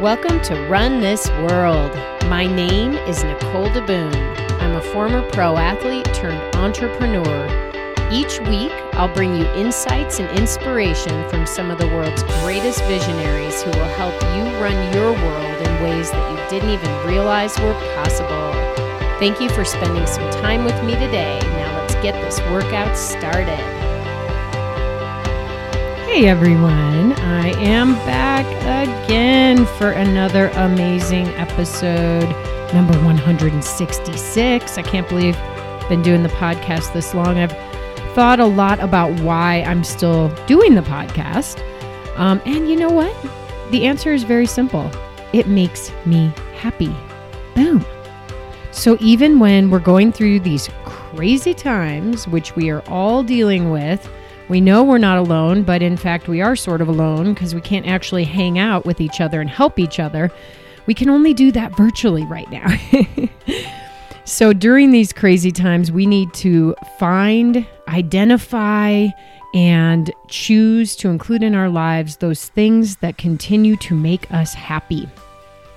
Welcome to Run This World. My name is Nicole DeBoom. I'm a former pro athlete turned entrepreneur. Each week, I'll bring you insights and inspiration from some of the world's greatest visionaries who will help you run your world in ways that you didn't even realize were possible. Thank you for spending some time with me today. Now let's get this workout started. Hey everyone, I am back again for another amazing episode, number 166. I can't believe I've been doing the podcast this long. I've thought a lot about why I'm still doing the podcast. Um, and you know what? The answer is very simple it makes me happy. Boom. So even when we're going through these crazy times, which we are all dealing with, we know we're not alone, but in fact, we are sort of alone because we can't actually hang out with each other and help each other. We can only do that virtually right now. so during these crazy times, we need to find, identify, and choose to include in our lives those things that continue to make us happy.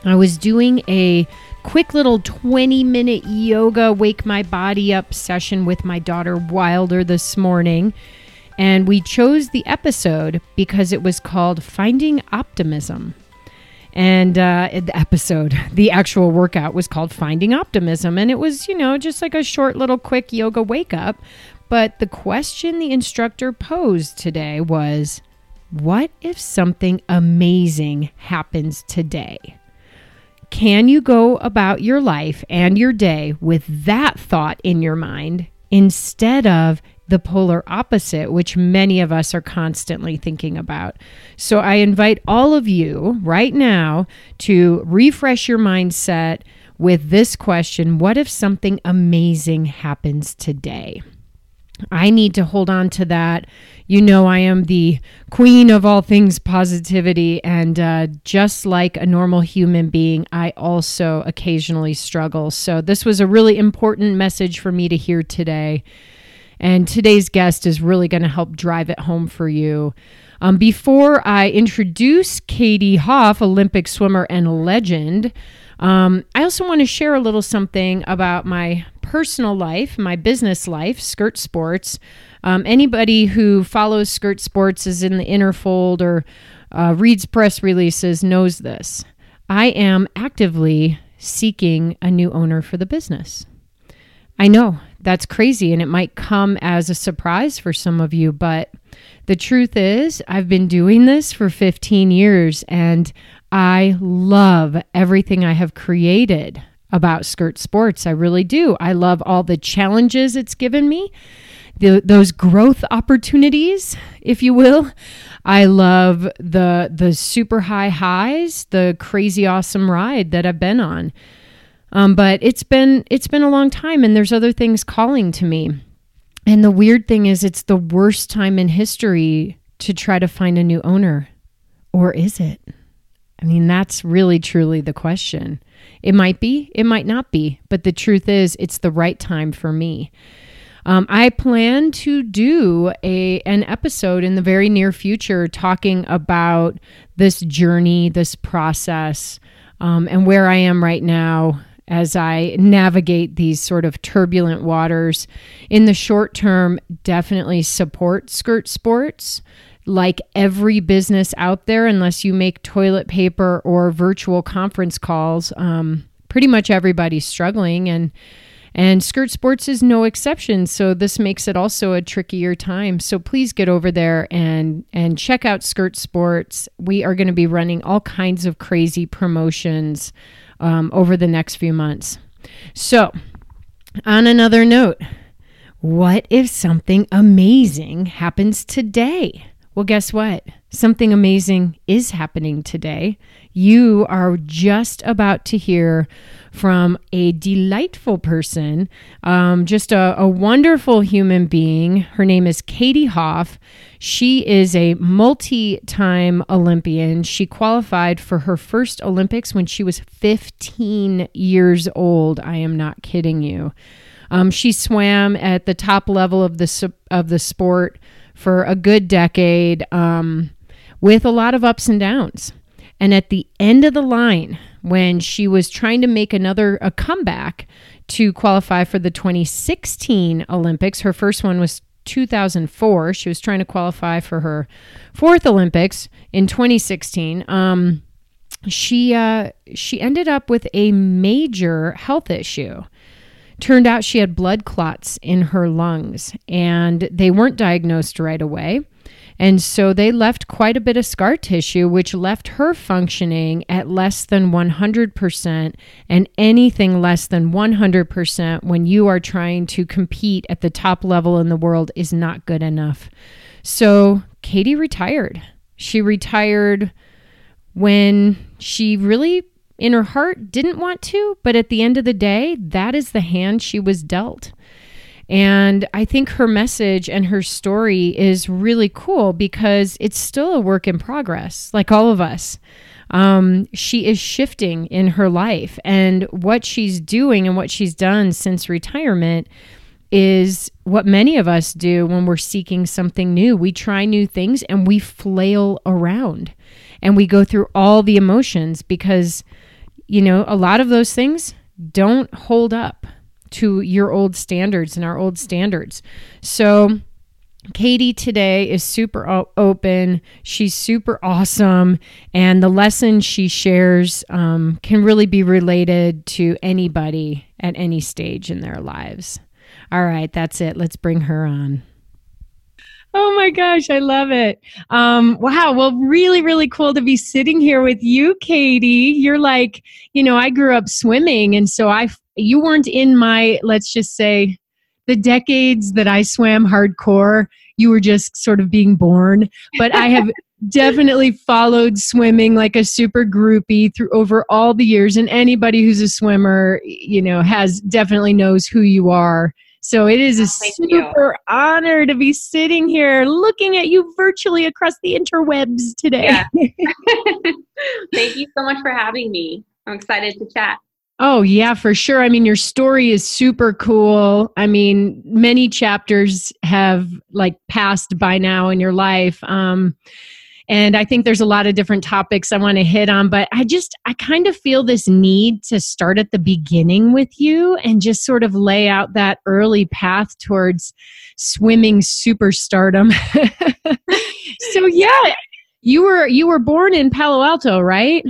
I was doing a quick little 20 minute yoga wake my body up session with my daughter Wilder this morning. And we chose the episode because it was called Finding Optimism. And uh, the episode, the actual workout was called Finding Optimism. And it was, you know, just like a short little quick yoga wake up. But the question the instructor posed today was what if something amazing happens today? Can you go about your life and your day with that thought in your mind instead of the polar opposite, which many of us are constantly thinking about. So I invite all of you right now to refresh your mindset with this question What if something amazing happens today? I need to hold on to that. You know, I am the queen of all things positivity. And uh, just like a normal human being, I also occasionally struggle. So, this was a really important message for me to hear today. And today's guest is really going to help drive it home for you. Um, before I introduce Katie Hoff, Olympic swimmer and legend, um, I also want to share a little something about my personal life, my business life, Skirt Sports. Um, anybody who follows Skirt Sports is in the inner fold or uh, reads press releases knows this. I am actively seeking a new owner for the business. I know that's crazy and it might come as a surprise for some of you, but the truth is, I've been doing this for 15 years and I love everything I have created about skirt sports. I really do. I love all the challenges it's given me, the, those growth opportunities, if you will. I love the the super high highs, the crazy awesome ride that I've been on. Um, but it's been it's been a long time, and there's other things calling to me. And the weird thing is, it's the worst time in history to try to find a new owner, or is it? I mean, that's really truly the question. It might be, it might not be, but the truth is, it's the right time for me. Um, I plan to do a an episode in the very near future talking about this journey, this process, um, and where I am right now as I navigate these sort of turbulent waters. In the short term, definitely support skirt sports. Like every business out there, unless you make toilet paper or virtual conference calls, um, pretty much everybody's struggling. And and skirt sports is no exception. So this makes it also a trickier time. So please get over there and and check out skirt sports. We are going to be running all kinds of crazy promotions um, over the next few months. So, on another note, what if something amazing happens today? Well, guess what? Something amazing is happening today. You are just about to hear from a delightful person, um, just a, a wonderful human being. Her name is Katie Hoff. She is a multi time Olympian. She qualified for her first Olympics when she was 15 years old. I am not kidding you. Um, she swam at the top level of the, of the sport for a good decade um, with a lot of ups and downs. And at the end of the line, when she was trying to make another a comeback to qualify for the 2016 Olympics, her first one was 2004. She was trying to qualify for her fourth Olympics in 2016. Um, she uh, she ended up with a major health issue. Turned out she had blood clots in her lungs, and they weren't diagnosed right away. And so they left quite a bit of scar tissue, which left her functioning at less than 100%. And anything less than 100% when you are trying to compete at the top level in the world is not good enough. So Katie retired. She retired when she really, in her heart, didn't want to. But at the end of the day, that is the hand she was dealt. And I think her message and her story is really cool because it's still a work in progress, like all of us. Um, she is shifting in her life, and what she's doing and what she's done since retirement is what many of us do when we're seeking something new. We try new things and we flail around and we go through all the emotions because, you know, a lot of those things don't hold up to your old standards and our old standards. So, Katie today is super open. She's super awesome. And the lessons she shares um, can really be related to anybody at any stage in their lives. All right, that's it. Let's bring her on. Oh my gosh, I love it. Um, wow. Well, really, really cool to be sitting here with you, Katie. You're like, you know, I grew up swimming, and so I you weren't in my, let's just say, the decades that I swam hardcore. You were just sort of being born. But I have definitely followed swimming like a super groupie through over all the years. And anybody who's a swimmer, you know, has definitely knows who you are. So it is a Thank super you. honor to be sitting here looking at you virtually across the interwebs today. Yeah. Thank you so much for having me. I'm excited to chat. Oh, yeah, for sure. I mean, your story is super cool. I mean, many chapters have like passed by now in your life. Um, and I think there's a lot of different topics I want to hit on, but I just, I kind of feel this need to start at the beginning with you and just sort of lay out that early path towards swimming superstardom. so, yeah, you were, you were born in Palo Alto, right?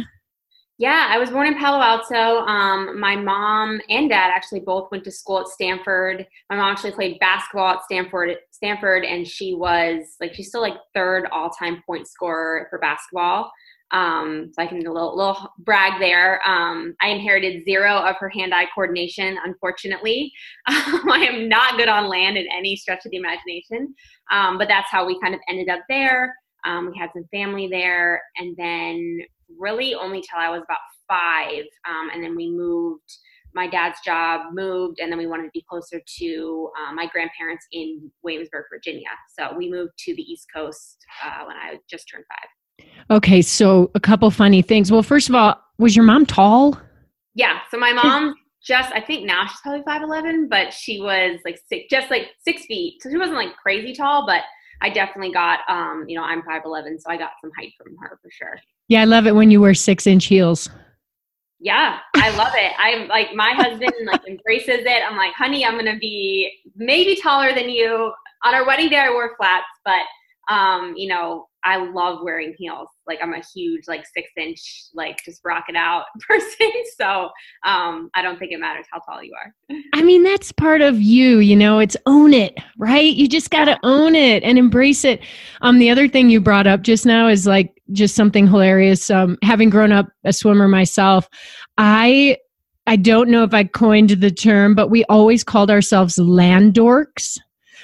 Yeah, I was born in Palo Alto. Um, my mom and dad actually both went to school at Stanford. My mom actually played basketball at Stanford. Stanford, and she was like she's still like third all-time point scorer for basketball. Um, so I can a little, little brag there. Um, I inherited zero of her hand-eye coordination, unfortunately. Um, I am not good on land in any stretch of the imagination, um, but that's how we kind of ended up there. Um, we had some family there, and then really only till I was about five. Um, and then we moved, my dad's job moved, and then we wanted to be closer to uh, my grandparents in Williamsburg, Virginia. So we moved to the East Coast uh, when I just turned five. Okay, so a couple funny things. Well, first of all, was your mom tall? Yeah, so my mom just I think now she's probably five eleven, but she was like six, just like six feet. So she wasn't like crazy tall, but I definitely got um, you know, I'm five eleven, so I got some height from her for sure. Yeah, I love it when you wear six inch heels. Yeah, I love it. I'm like my husband like embraces it. I'm like, honey, I'm gonna be maybe taller than you. On our wedding day, I wore flats, but um, you know, I love wearing heels. Like I'm a huge like six inch like just rock it out person. So um, I don't think it matters how tall you are. I mean that's part of you. You know, it's own it, right? You just got to own it and embrace it. Um, the other thing you brought up just now is like just something hilarious. Um, having grown up a swimmer myself, I I don't know if I coined the term, but we always called ourselves land dorks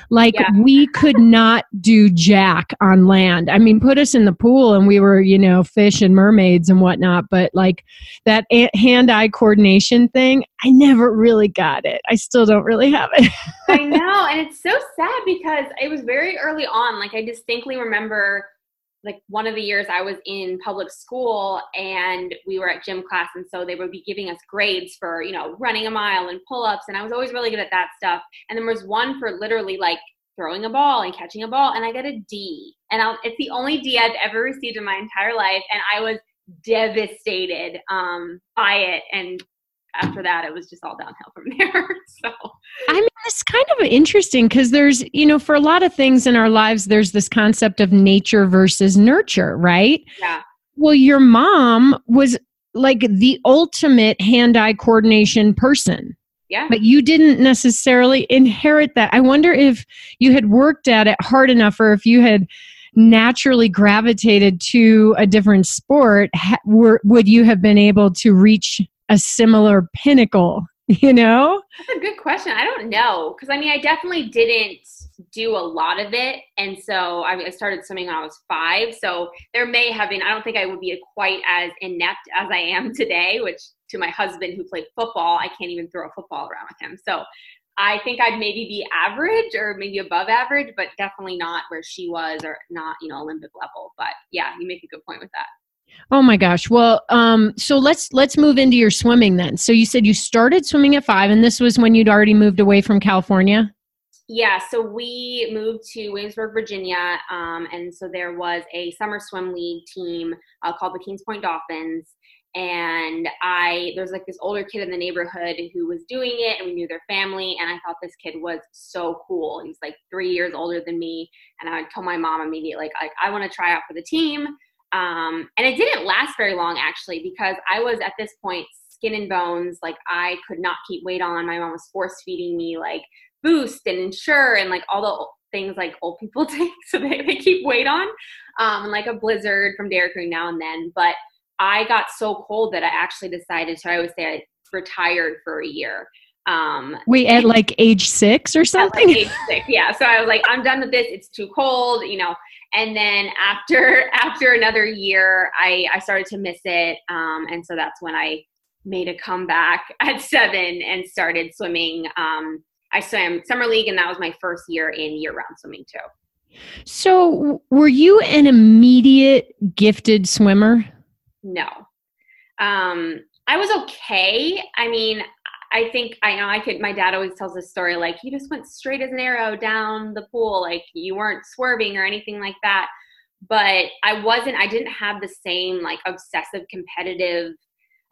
like yeah. we could not do jack on land. I mean, put us in the pool and we were, you know, fish and mermaids and whatnot. But like that hand eye coordination thing, I never really got it. I still don't really have it. I know. And it's so sad because it was very early on. Like I distinctly remember like one of the years I was in public school and we were at gym class and so they would be giving us grades for, you know, running a mile and pull-ups and I was always really good at that stuff. And there was one for literally like throwing a ball and catching a ball and I got a D. And I'll, it's the only D I've ever received in my entire life and I was devastated um, by it. And after that, it was just all downhill from there. so, I mean, it's kind of interesting because there's, you know, for a lot of things in our lives, there's this concept of nature versus nurture, right? Yeah. Well, your mom was like the ultimate hand eye coordination person. Yeah. But you didn't necessarily inherit that. I wonder if you had worked at it hard enough or if you had naturally gravitated to a different sport, ha- were, would you have been able to reach a similar pinnacle? You know? That's a good question. I don't know. Because I mean, I definitely didn't do a lot of it. And so I, I started swimming when I was five. So there may have been, I don't think I would be quite as inept as I am today, which to my husband who played football, I can't even throw a football around with him. So I think I'd maybe be average or maybe above average, but definitely not where she was or not, you know, Olympic level. But yeah, you make a good point with that. Oh my gosh. Well, um, so let's let's move into your swimming then. So you said you started swimming at five, and this was when you'd already moved away from California. Yeah, so we moved to Williamsburg, Virginia, um, and so there was a summer swim league team uh, called the Kings Point Dolphins, and I there was like this older kid in the neighborhood who was doing it, and we knew their family, and I thought this kid was so cool. He was like three years older than me, and I told my mom immediately, like, I want to try out for the team. Um, and it didn't last very long actually because I was at this point skin and bones. Like I could not keep weight on. My mom was force feeding me like Boost and Ensure and like all the things like old people take so they, they keep weight on. Um, like a blizzard from Dairy Queen now and then. But I got so cold that I actually decided to, I always say I retired for a year. Um, Wait, at like age six or something? Like age six, yeah. So I was like, I'm done with this. It's too cold, you know and then after after another year i i started to miss it. Um, and so that's when i made a comeback at seven and started swimming. Um, i swam summer league and that was my first year in year round swimming too. So were you an immediate gifted swimmer? No. Um, i was okay. I mean I think I know I could. My dad always tells this story like you just went straight as an arrow down the pool, like you weren't swerving or anything like that. But I wasn't. I didn't have the same like obsessive competitive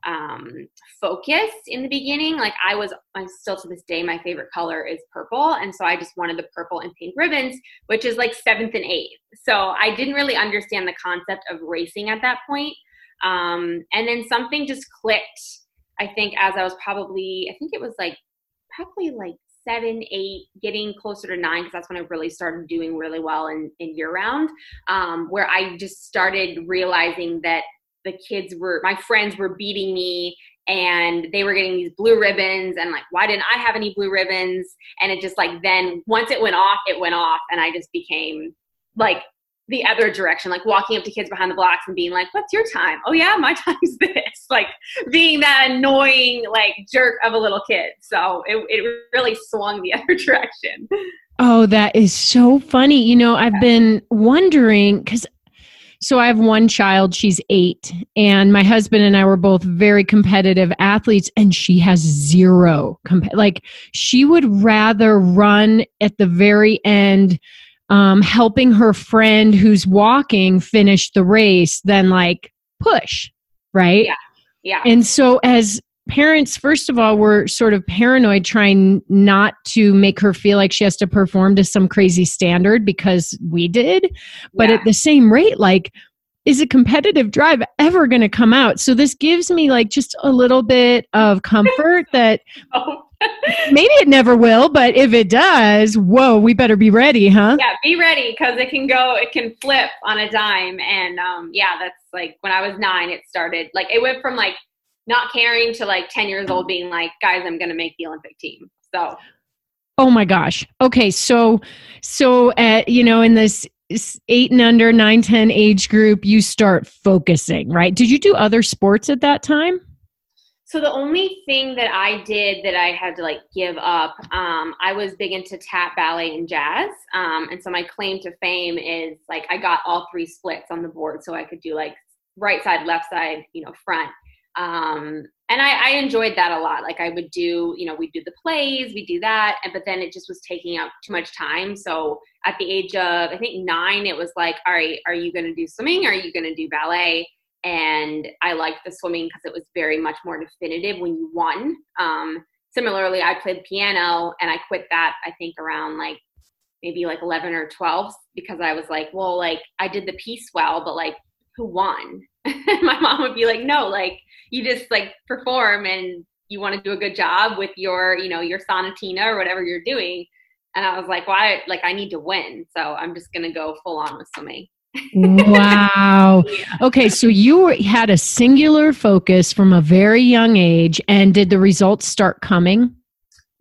um, focus in the beginning. Like I was, I'm still to this day, my favorite color is purple, and so I just wanted the purple and pink ribbons, which is like seventh and eighth. So I didn't really understand the concept of racing at that point. Um, and then something just clicked I think as I was probably, I think it was like probably like seven, eight, getting closer to nine, because that's when I really started doing really well in, in year round, um, where I just started realizing that the kids were, my friends were beating me and they were getting these blue ribbons and like why didn't i have any blue ribbons? And it just like then once it went off it went off and i just became like the other direction, like walking up to kids behind the blocks and being like, "What's your time?" "Oh yeah, my time's this." Like being that annoying like jerk of a little kid. So it it really swung the other direction. Oh, that is so funny. You know, I've been wondering cuz so I have one child, she's 8, and my husband and I were both very competitive athletes and she has zero comp- like she would rather run at the very end um, helping her friend who's walking finish the race than like push, right? Yeah. Yeah. And so as parents, first of all, we're sort of paranoid trying not to make her feel like she has to perform to some crazy standard because we did. But yeah. at the same rate, like, is a competitive drive ever going to come out? So this gives me like just a little bit of comfort that oh. Maybe it never will, but if it does, whoa, we better be ready, huh? Yeah, be ready because it can go, it can flip on a dime. And um, yeah, that's like when I was nine, it started. Like it went from like not caring to like 10 years old being like, guys, I'm going to make the Olympic team. So. Oh my gosh. Okay. So, so, at, you know, in this eight and under, nine, 10 age group, you start focusing, right? Did you do other sports at that time? So the only thing that I did that I had to like give up, um, I was big into tap, ballet, and jazz. Um, and so my claim to fame is like I got all three splits on the board, so I could do like right side, left side, you know, front. Um, and I, I enjoyed that a lot. Like I would do, you know, we'd do the plays, we do that, and but then it just was taking up too much time. So at the age of I think nine, it was like, all right, are you going to do swimming? Are you going to do ballet? And I liked the swimming because it was very much more definitive when you won. Um, similarly, I played piano and I quit that I think around like maybe like 11 or 12 because I was like, well, like I did the piece well, but like who won? my mom would be like, no, like you just like perform and you want to do a good job with your, you know, your sonatina or whatever you're doing. And I was like, why? Well, like I need to win. So I'm just going to go full on with swimming. Wow. Okay, so you had a singular focus from a very young age, and did the results start coming?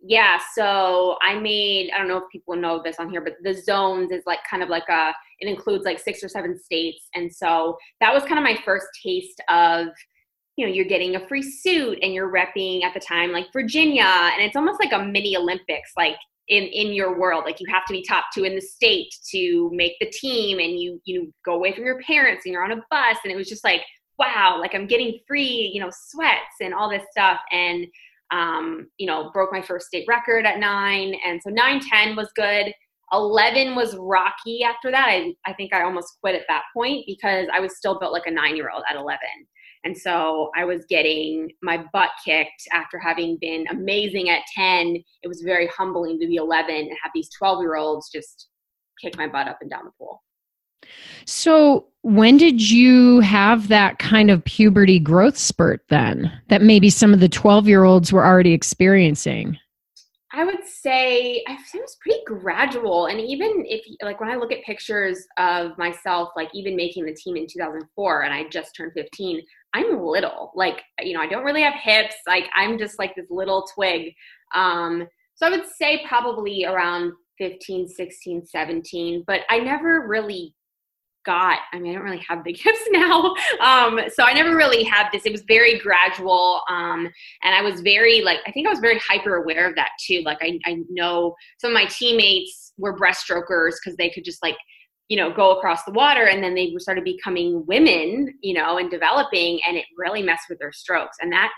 Yeah, so I made, I don't know if people know this on here, but the zones is like kind of like a, it includes like six or seven states. And so that was kind of my first taste of, you know, you're getting a free suit and you're repping at the time like Virginia. And it's almost like a mini Olympics. Like in in your world. Like you have to be top two in the state to make the team and you you go away from your parents and you're on a bus and it was just like wow like i'm getting free you know sweats and all this stuff. And um, you know broke my first state record at nine and so nine ten was good. 11 was rocky after that. I, I think i almost quit at that point because i was still built like a nine year old at 11 and so I was getting my butt kicked after having been amazing at 10. It was very humbling to be 11 and have these 12 year olds just kick my butt up and down the pool. So, when did you have that kind of puberty growth spurt then that maybe some of the 12 year olds were already experiencing? I would say I it was pretty gradual. And even if, like, when I look at pictures of myself, like, even making the team in 2004 and I just turned 15, I'm little. Like, you know, I don't really have hips. Like, I'm just like this little twig. Um, so I would say probably around 15, 16, 17, but I never really got i mean i don't really have big hips now um, so i never really had this it was very gradual um, and i was very like i think i was very hyper aware of that too like i, I know some of my teammates were breaststrokers because they could just like you know go across the water and then they started becoming women you know and developing and it really messed with their strokes and that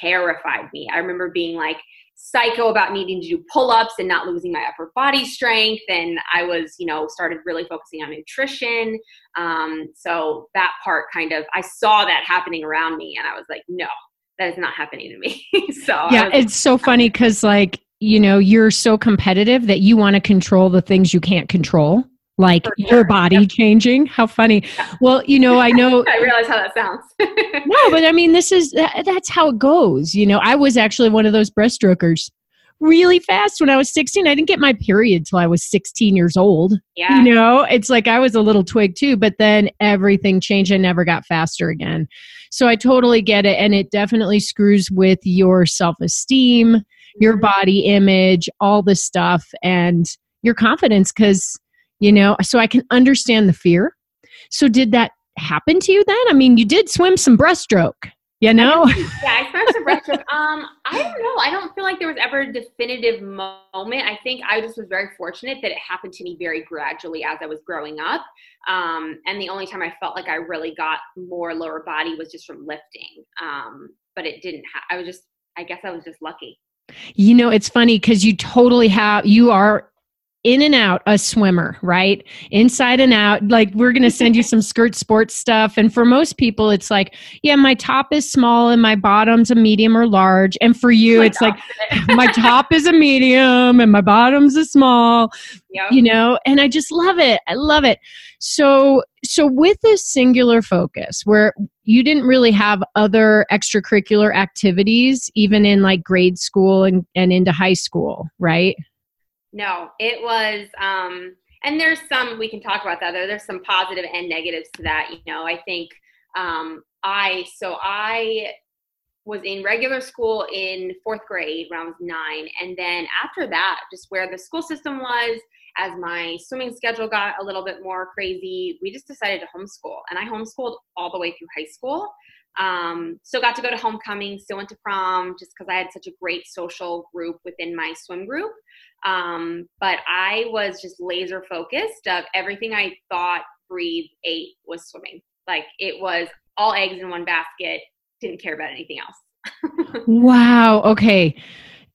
terrified me. I remember being like psycho about needing to do pull-ups and not losing my upper body strength and i was you know started really focusing on nutrition. Um, so that part kind of i saw that happening around me and i was like no that is not happening to me. So yeah it's so funny because like you know you're so competitive that you want to control the things you can't control like sure. your body yep. changing. How funny. Yeah. Well, you know, I know. I realize how that sounds. no, but I mean, this is that's how it goes. You know, I was actually one of those breaststrokers really fast when I was 16. I didn't get my period till I was 16 years old. Yeah. You know, it's like I was a little twig too, but then everything changed. I never got faster again. So I totally get it. And it definitely screws with your self esteem, your mm-hmm. body image, all this stuff, and your confidence because you know so i can understand the fear. So did that happen to you then? I mean you did swim some breaststroke you know? yeah i swam some breaststroke. Um i don't know. I don't feel like there was ever a definitive moment. I think i just was very fortunate that it happened to me very gradually as i was growing up. Um and the only time i felt like i really got more lower body was just from lifting. Um but it didn't ha- i was just i guess i was just lucky. You know it's funny because you totally have you are in and out a swimmer, right? Inside and out. Like we're going to send you some skirt sports stuff. And for most people, it's like, yeah, my top is small and my bottom's a medium or large. And for you, it's like my top is a medium and my bottom's a small, yep. you know, and I just love it. I love it. So, so with this singular focus where you didn't really have other extracurricular activities, even in like grade school and, and into high school, right? No, it was, um, and there's some, we can talk about that. There, there's some positive and negatives to that. You know, I think um, I, so I was in regular school in fourth grade when I was nine. And then after that, just where the school system was, as my swimming schedule got a little bit more crazy, we just decided to homeschool. And I homeschooled all the way through high school. Um, still got to go to homecoming, still went to prom just because I had such a great social group within my swim group. Um, but I was just laser focused of everything I thought, breathed, ate was swimming. Like it was all eggs in one basket, didn't care about anything else. wow. Okay.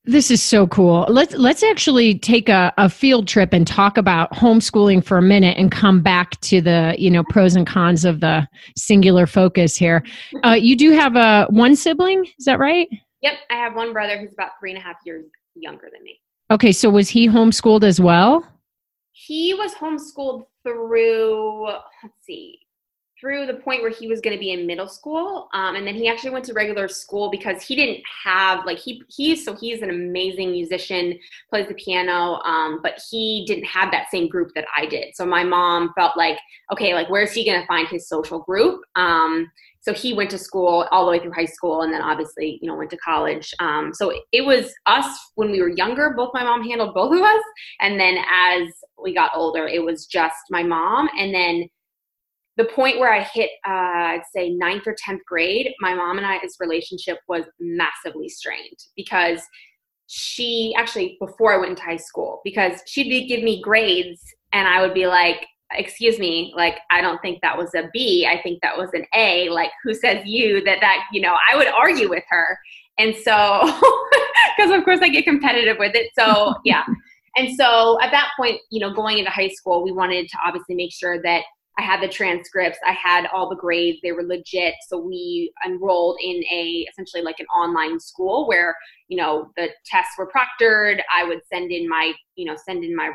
This is so cool. Let's let's actually take a, a field trip and talk about homeschooling for a minute and come back to the you know pros and cons of the singular focus here. Uh, you do have a one sibling, is that right? Yep, I have one brother who's about three and a half years younger than me. Okay, so was he homeschooled as well? He was homeschooled through let's see, through the point where he was going to be in middle school um, and then he actually went to regular school because he didn't have like he he's so he's an amazing musician plays the piano um, but he didn't have that same group that i did so my mom felt like okay like where's he going to find his social group um, so he went to school all the way through high school and then obviously you know went to college. Um, so it was us when we were younger both my mom handled both of us. And then as we got older it was just my mom. And then the point where I hit, uh, I'd say ninth or 10th grade, my mom and I's relationship was massively strained because she actually, before I went into high school, because she'd give me grades and I would be like, excuse me, like, I don't think that was a B. I think that was an A. Like, who says you that that, you know, I would argue with her. And so, because of course I get competitive with it. So, yeah. And so at that point, you know, going into high school, we wanted to obviously make sure that I had the transcripts, I had all the grades, they were legit. So we enrolled in a essentially like an online school where, you know, the tests were proctored. I would send in my, you know, send in my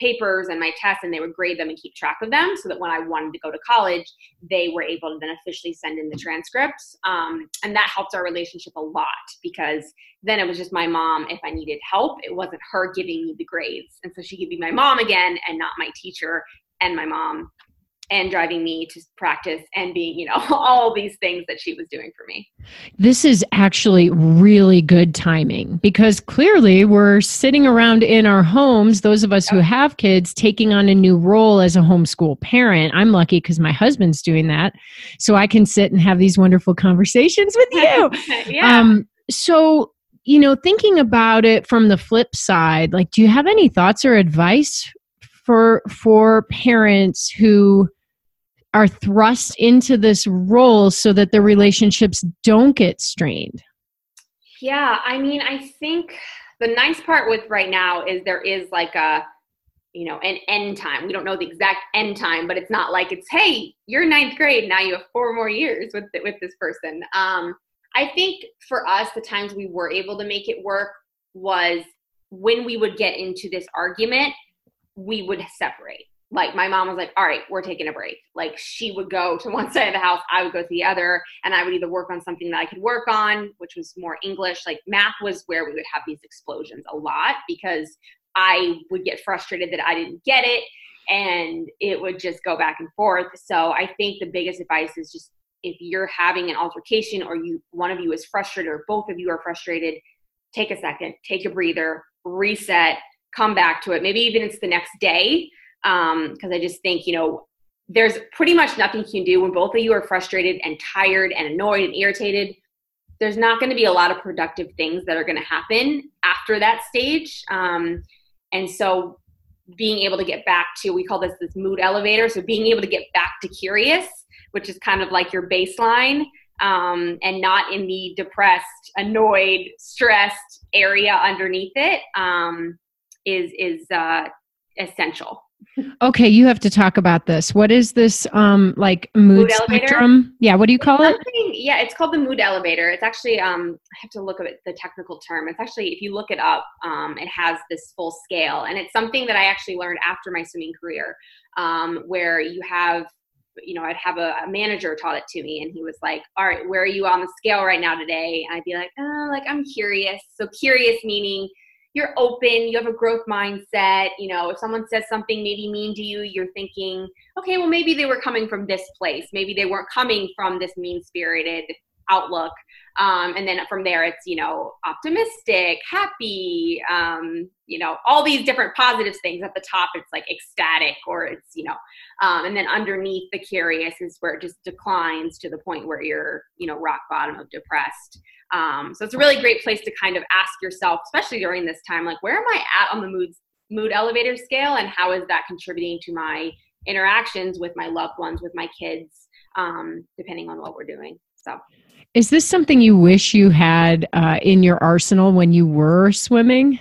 papers and my tests and they would grade them and keep track of them so that when I wanted to go to college, they were able to then officially send in the transcripts. Um, and that helped our relationship a lot because then it was just my mom if I needed help. It wasn't her giving me the grades. And so she could be my mom again and not my teacher and my mom and driving me to practice and being, you know, all these things that she was doing for me. This is actually really good timing because clearly we're sitting around in our homes, those of us who have kids, taking on a new role as a homeschool parent. I'm lucky because my husband's doing that. So I can sit and have these wonderful conversations with you. yeah. Um, so, you know, thinking about it from the flip side, like, do you have any thoughts or advice for for parents who are thrust into this role so that the relationships don't get strained? Yeah, I mean, I think the nice part with right now is there is like a you know an end time. We don't know the exact end time but it's not like it's hey you're ninth grade now you have four more years with with this person. Um i think for us the times we were able to make it work was when we would get into this argument we would separate like my mom was like, all right, we're taking a break. Like she would go to one side of the house, I would go to the other, and I would either work on something that I could work on, which was more English. Like math was where we would have these explosions a lot because I would get frustrated that I didn't get it and it would just go back and forth. So I think the biggest advice is just if you're having an altercation or you one of you is frustrated or both of you are frustrated, take a second, take a breather, reset, come back to it. Maybe even it's the next day because um, I just think, you know, there's pretty much nothing you can do when both of you are frustrated and tired and annoyed and irritated. There's not going to be a lot of productive things that are going to happen after that stage. Um, and so being able to get back to, we call this this mood elevator. So being able to get back to curious, which is kind of like your baseline, um, and not in the depressed, annoyed, stressed area underneath it, um, is is uh, essential okay, you have to talk about this. What is this um like mood, mood spectrum? Yeah, what do you call it? Yeah, it's called the mood elevator. It's actually um I have to look at the technical term. It's actually if you look it up, um it has this full scale and it's something that I actually learned after my swimming career. Um where you have you know, I'd have a, a, manager taught it to me and he was like, all right, where are you on the scale right now today? And I'd be like, oh, like I'm curious. So curious meaning you're open, you have a growth mindset. You know, if someone says something maybe mean to you, you're thinking, okay, well, maybe they were coming from this place. Maybe they weren't coming from this mean spirited outlook. Um, and then from there, it's, you know, optimistic, happy, um, you know, all these different positive things. At the top, it's like ecstatic or it's, you know, um, and then underneath the curious is where it just declines to the point where you're, you know, rock bottom of depressed. Um, so it's a really great place to kind of ask yourself, especially during this time, like where am I at on the mood mood elevator scale, and how is that contributing to my interactions with my loved ones, with my kids, um, depending on what we're doing. So. Is this something you wish you had uh, in your arsenal when you were swimming?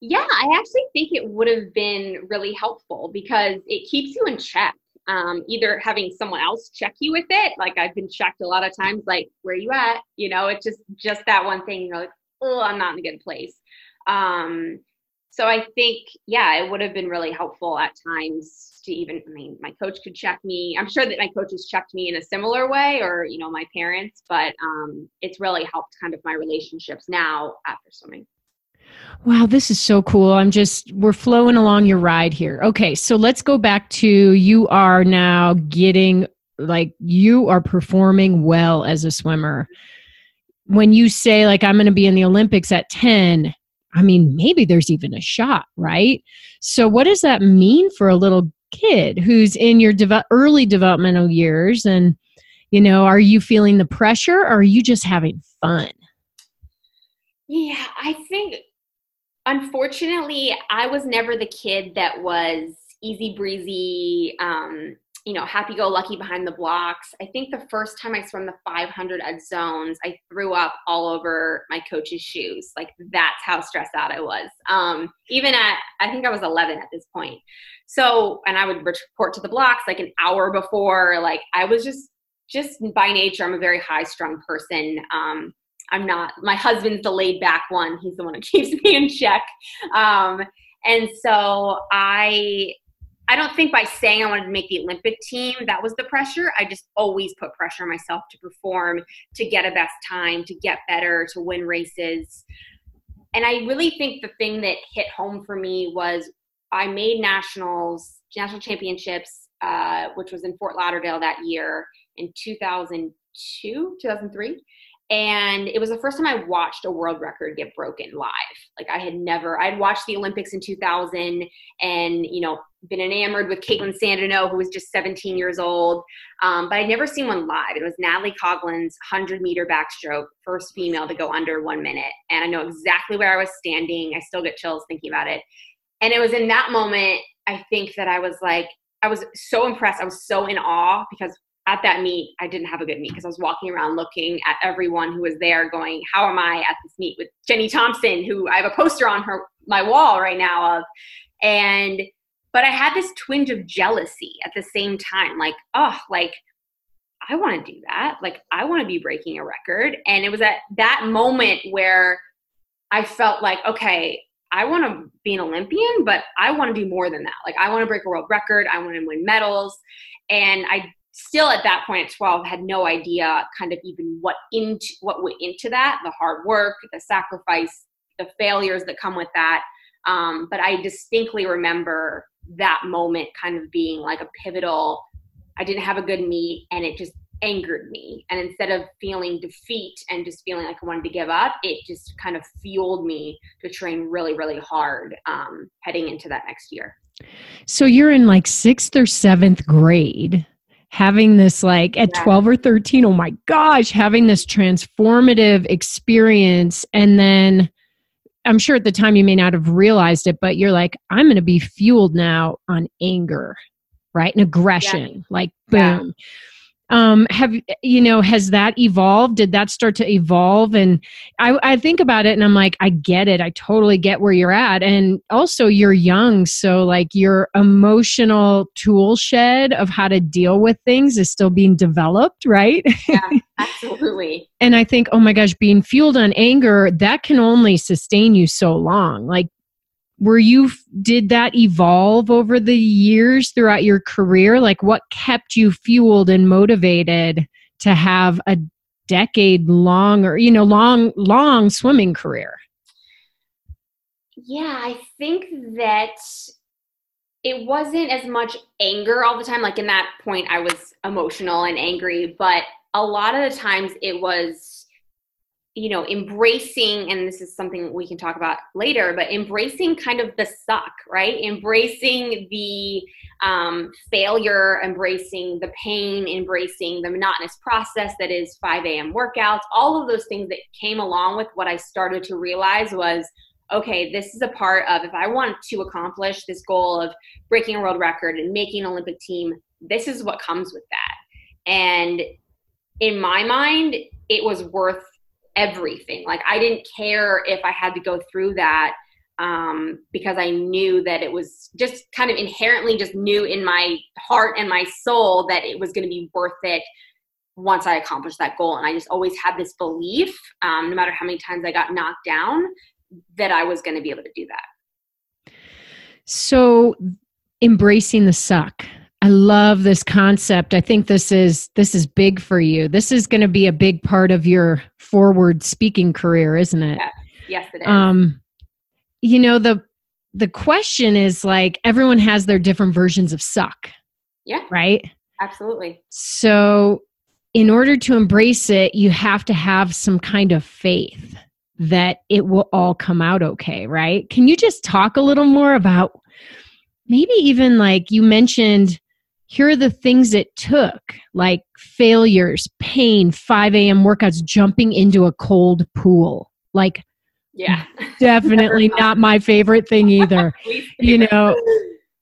Yeah, I actually think it would have been really helpful because it keeps you in check. Um, either having someone else check you with it, like I've been checked a lot of times, like where you at? You know, it's just just that one thing. You're like, oh, I'm not in a good place. Um, so I think, yeah, it would have been really helpful at times to even, I mean, my coach could check me. I'm sure that my coaches checked me in a similar way or, you know, my parents, but um, it's really helped kind of my relationships now after swimming. Wow, this is so cool. I'm just, we're flowing along your ride here. Okay, so let's go back to you are now getting, like, you are performing well as a swimmer. When you say, like, I'm going to be in the Olympics at 10, I mean, maybe there's even a shot, right? So, what does that mean for a little kid who's in your de- early developmental years? And, you know, are you feeling the pressure or are you just having fun? Yeah, I think unfortunately, I was never the kid that was easy breezy, um, you know, happy go lucky behind the blocks. I think the first time I swam the 500 at zones, I threw up all over my coach's shoes. Like that's how stressed out I was. Um, even at, I think I was 11 at this point. So, and I would report to the blocks like an hour before. Like I was just, just by nature, I'm a very high strung person. Um, I'm not, my husband's the laid back one. He's the one that keeps me in check. Um, and so I I don't think by saying I wanted to make the Olympic team, that was the pressure. I just always put pressure on myself to perform, to get a best time, to get better, to win races. And I really think the thing that hit home for me was I made nationals, national championships, uh, which was in Fort Lauderdale that year in 2002, 2003 and it was the first time I watched a world record get broken live. Like I had never, I'd watched the Olympics in 2000 and, you know, been enamored with Kaitlin Sandeno, who was just 17 years old, um, but I'd never seen one live. It was Natalie Coughlin's 100 meter backstroke, first female to go under one minute. And I know exactly where I was standing. I still get chills thinking about it. And it was in that moment, I think that I was like, I was so impressed. I was so in awe because at that meet, I didn't have a good meet because I was walking around looking at everyone who was there, going, "How am I at this meet with Jenny Thompson, who I have a poster on her my wall right now of?" And but I had this twinge of jealousy at the same time, like, oh, like I want to do that. Like I want to be breaking a record. And it was at that moment where I felt like, okay, I want to be an Olympian, but I want to do more than that. Like I want to break a world record. I want to win medals. And I still at that point at 12 had no idea kind of even what into what went into that the hard work the sacrifice the failures that come with that. Um, but i distinctly remember that moment kind of being like a pivotal i didn't have a good meet and it just angered me. And instead of feeling defeat and just feeling like i wanted to give up it just kind of fueled me to train really really hard um, heading into that next year. So you're in like sixth or seventh grade having this like at yeah. 12 or 13 oh my gosh having this transformative experience and then i'm sure at the time you may not have realized it but you're like i'm going to be fueled now on anger right and aggression yeah. like boom yeah um have you know has that evolved? Did that start to evolve? And i i think about it and i'm like i get it. I totally get where you're at. And also you're young so like your emotional tool shed of how to deal with things is still being developed right? Yeah absolutely. And i think oh my gosh being fueled on anger that can only sustain you so long. Like were you did that evolve over the years throughout your career? Like what kept you fueled and motivated to have a decade long or you know long long swimming career? Yeah i think that it wasn't as much anger all the time. Like in that point i was emotional and angry but a lot of the times it was you know, embracing, and this is something we can talk about later, but embracing kind of the suck, right? Embracing the um, failure, embracing the pain, embracing the monotonous process that is 5 a.m. workouts, all of those things that came along with what I started to realize was okay, this is a part of if I want to accomplish this goal of breaking a world record and making an Olympic team, this is what comes with that And in my mind, it was worth everything. Like I didn't care if I had to go through that um, because I knew that it was just kind of inherently just knew in my heart and my soul that it was going to be worth it once I accomplished that goal. And I just always had this belief, um, no matter how many times I got knocked down, that I was going to be able to do that. So, embracing the suck. I love this concept. I think this is this is big for you. This is going to be a big part of your forward speaking career, isn't it? Yes, yes it is. Um, you know the the question is like everyone has their different versions of suck. Yeah. Right? Absolutely. So in order to embrace it, you have to have some kind of faith that it will all come out okay, right? Can you just talk a little more about maybe even like you mentioned, here are the things it took, like failures, pain, 5 a.m. workouts, jumping into a cold pool. Like, yeah, definitely not my favorite thing either. you know,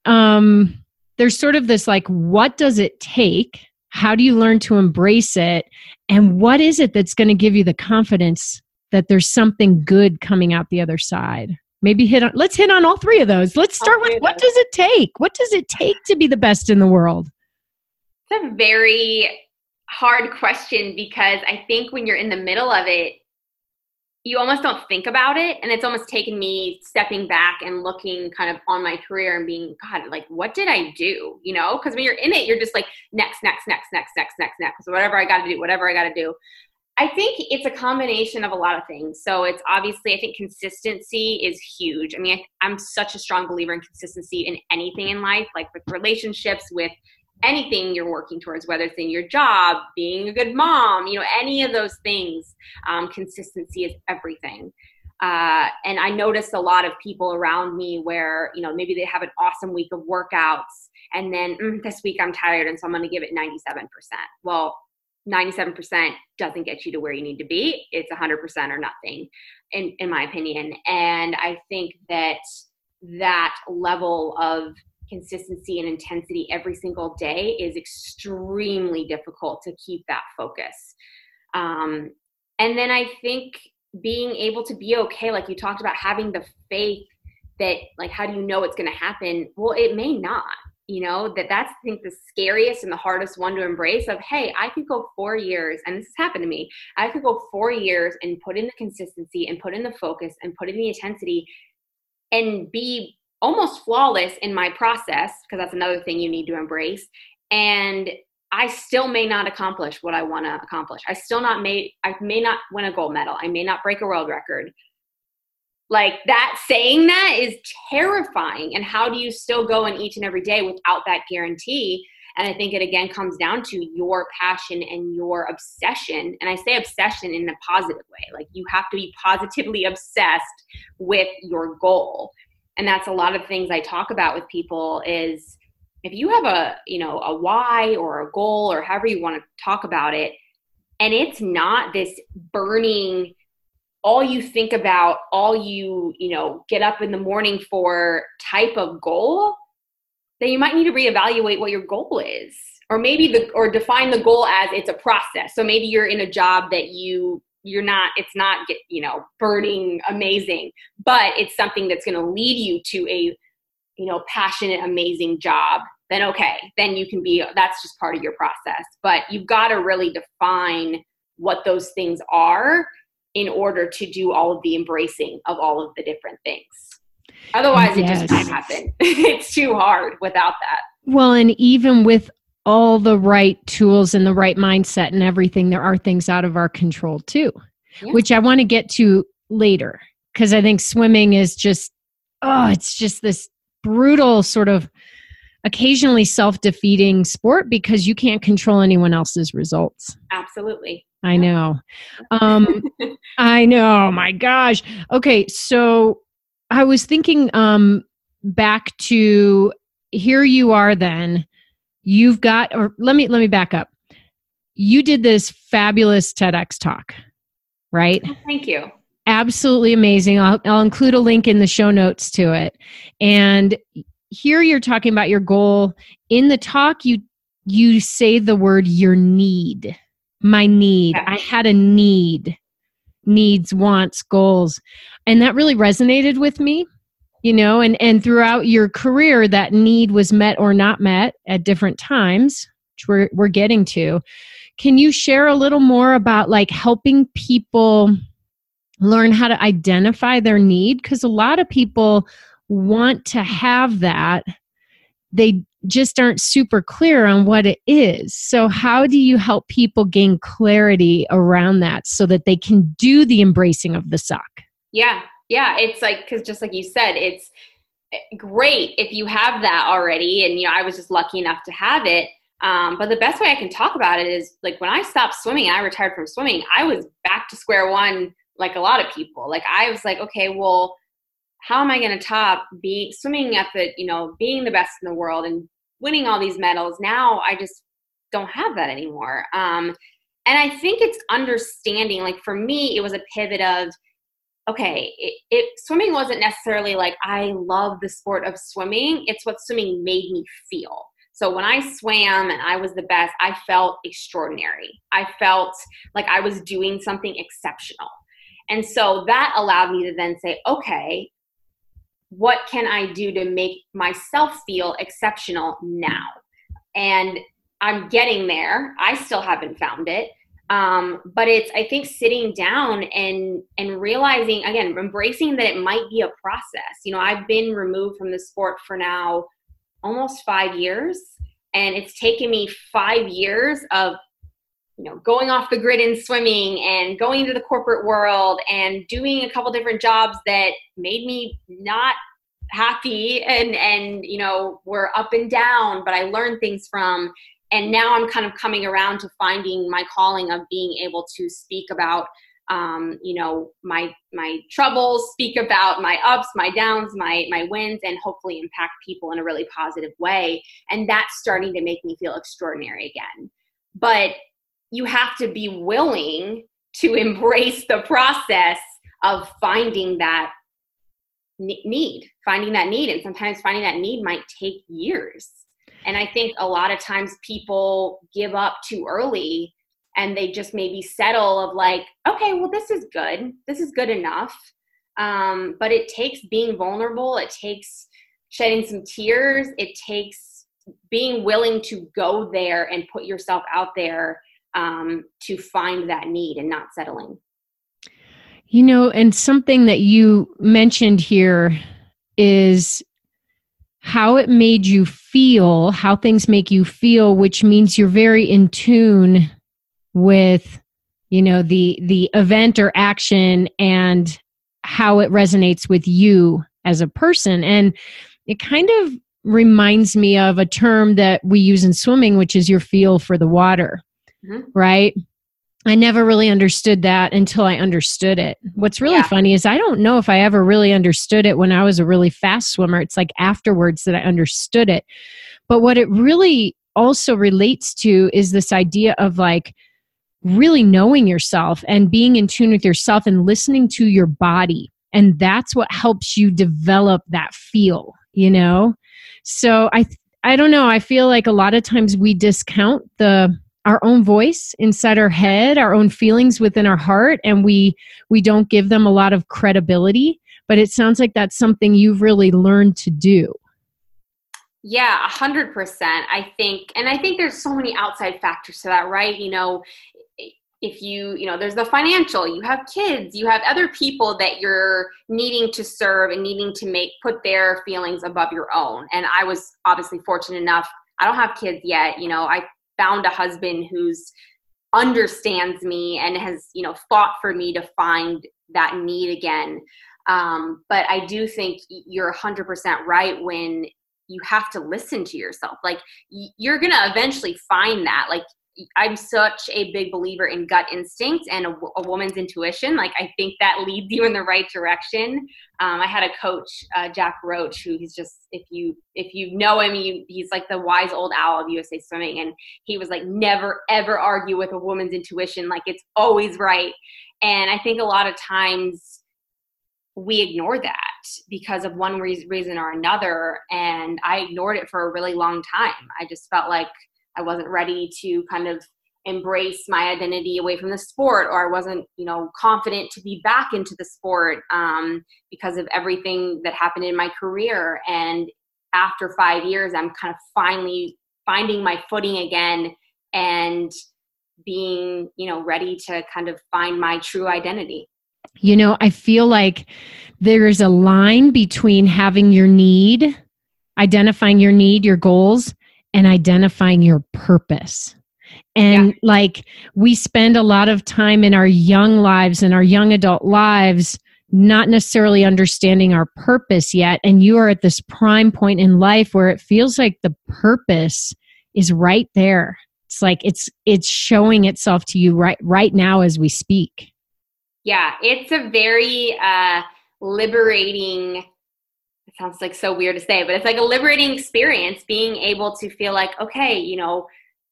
um, there's sort of this like, what does it take? How do you learn to embrace it? And what is it that's going to give you the confidence that there's something good coming out the other side? Maybe hit on, let's hit on all three of those. Let's start with what does it take? What does it take to be the best in the world? It's a very hard question because I think when you're in the middle of it, you almost don't think about it and it's almost taken me stepping back and looking kind of on my career and being god like what did i do you know because when you're in it you're just like next next next next next next next whatever i got to do whatever i got to do i think it's a combination of a lot of things so it's obviously i think consistency is huge i mean I, i'm such a strong believer in consistency in anything in life like with relationships with anything you're working towards, whether it's in your job, being a good mom, you know, any of those things, um, consistency is everything. Uh, and I noticed a lot of people around me where, you know, maybe they have an awesome week of workouts and then mm, this week I'm tired and so I'm going to give it 97%. Well, 97% doesn't get you to where you need to be. It's 100% or nothing, in, in my opinion. And I think that that level of consistency and intensity every single day is extremely difficult to keep that focus. Um, and then I think being able to be okay, like you talked about, having the faith that, like, how do you know it's going to happen? Well, it may not. You know that that's I think the scariest and the hardest one to embrace. Of hey, I could go four years, and this has happened to me. I could go four years and put in the consistency and put in the focus and put in the intensity, and be almost flawless in my process because that's another thing you need to embrace and i still may not accomplish what i want to accomplish i still not may i may not win a gold medal i may not break a world record like that saying that is terrifying and how do you still go in each and every day without that guarantee? And i think it again comes down to your passion and your obsession and i say obsession in a positive way like you have to be positively obsessed with your goal. And that's a lot of things i talk about with people is if you have a you know a why or a goal or however you want to talk about it and it's not this burning all you think about all you you know get up in the morning for type of goal then you might need to reevaluate what your goal is. Or maybe the or define the goal as it's a process. So maybe you're in a job that you you're not it's not get you know burning amazing but it's something that's going to lead you to a you know passionate amazing job then okay then you can be that's just part of your process. But you've got to really define what those things are in order to do all of the embracing of all of the different things otherwise yes. it just can't happen it's too hard without that well and even with all the right tools and the right mindset and everything, there are things out of our control too, yeah. which I want to get to later because I think swimming is just, oh, it's just this brutal sort of occasionally self defeating sport because you can't control anyone else's results. Absolutely. I know. Um, I know. My gosh. Okay. So I was thinking um, back to here you are then you've got or let me let me back up you did this fabulous tedx talk right oh, thank you absolutely amazing I'll, I'll include a link in the show notes to it and here you're talking about your goal in the talk you you say the word your need. My need. I had a need, needs, wants, goals. And that really resonated with me you know and and throughout your career that need was met or not met at different times which we're we're getting to can you share a little more about like helping people learn how to identify their need because a lot of people want to have that they just aren't super clear on what it is. So how do you help people gain clarity around that so that they can do the embracing of the suck yeah yeah it's like because just like you said it's eh, great if you have that already and you know i was just lucky enough to have it um, but the best way i can talk about it is like when i stopped swimming and i retired from swimming i was back to square one like a lot of people. Like i was like okay well how am i going to top being swimming at the you know being the best in the world and winning all these medals now i just don't have that anymore um, and i think it's understanding like for me it was a pivot of okay, it, it, swimming wasn't necessarily like I love the sport of swimming. It's what swimming made me feel. So when I swam and I was the best, I felt extraordinary. I felt like I was doing something exceptional. And so that allowed me to then say, okay, what can I do to make myself feel exceptional now? And I'm getting there. I still haven't found it um, but it's i think sitting down and and realizing again embracing that it might be a process you know i've been removed from the sport for now almost five years and it's taken me five years of you know going off the grid in swimming and going into the corporate world and doing a couple different jobs that made me not happy and and you know were up and down but i learned things from. And now i'm kind of coming around to finding my calling of being able to speak about um, you know my my troubles speak about my ups my downs my my wins and hopefully impact people in a really positive way. And that's starting to make me feel extraordinary again. But you have to be willing to embrace the process of finding that need finding that need and sometimes finding that need might take years and I think a lot of times people give up too early and they just maybe settle of like, okay, well, this is good. This is good enough. Um, but it takes being vulnerable. It takes shedding some tears. It takes being willing to go there and put yourself out there um, to find that need and not settling. You know, and something that you mentioned here is how it made you feel, how things make you feel, which means you're very in tune with you know the the event or action and how it resonates with you as a person and it kind of reminds me of a term that we use in swimming which is your feel for the water mm-hmm. right I never really understood that until I understood it. What's really yeah. funny is I don't know if I ever really understood it when I was a really fast swimmer. It's like afterwards that I understood it. But what it really also relates to is this idea of like really knowing yourself and being in tune with yourself and listening to your body. And that's what helps you develop that feel, you know? So I I don't know, I feel like a lot of times we discount the our own voice inside our head our own feelings within our heart and we we don't give them a lot of credibility but it sounds like that's something you've really learned to do yeah, a hundred percent. I think, and I think there's so many outside factors to that, right? You know, if you, you know, there's the financial, you have kids, you have other people that you're needing to serve and needing to make, put their feelings above your own. And I was obviously fortunate enough. I don't have kids yet. You know, I found a husband who's understands me and has you know fought for me to find that need again. Um, but i do think you're 100% right when you have to listen to yourself. Like you're gonna eventually find that. Like I'm such a big believer in gut instinct and a, a, woman's intuition. Like I think that leads you in the right direction. Um, I had a coach, uh, Jack Roach, who he's just if you if you know him, you, he's like the wise old owl of USA Swimming, and he was like never ever argue with a woman's intuition. Like it's always right. And I think a lot of times we ignore that because of one reason or another, and I ignored it for a really long time. I just felt like I wasn't ready to kind of embrace my identity away from the sport or i wasn't you know confident to be back into the sport um, because of everything that happened in my career. And after five years i'm kind of finally finding my footing again and being you know ready to kind of find my true identity. You know i feel like there is a line between having your need identifying your need your goals and identifying your purpose. And yeah. like we spend a lot of time in our young lives and our young adult lives not necessarily understanding our purpose yet and you are at this prime point in life where it feels like the purpose is right there. It's like it's it's showing itself to you right right now as we speak. Yeah it's a very uh liberating sounds like so weird to say but it's like a liberating experience being able to feel like okay you know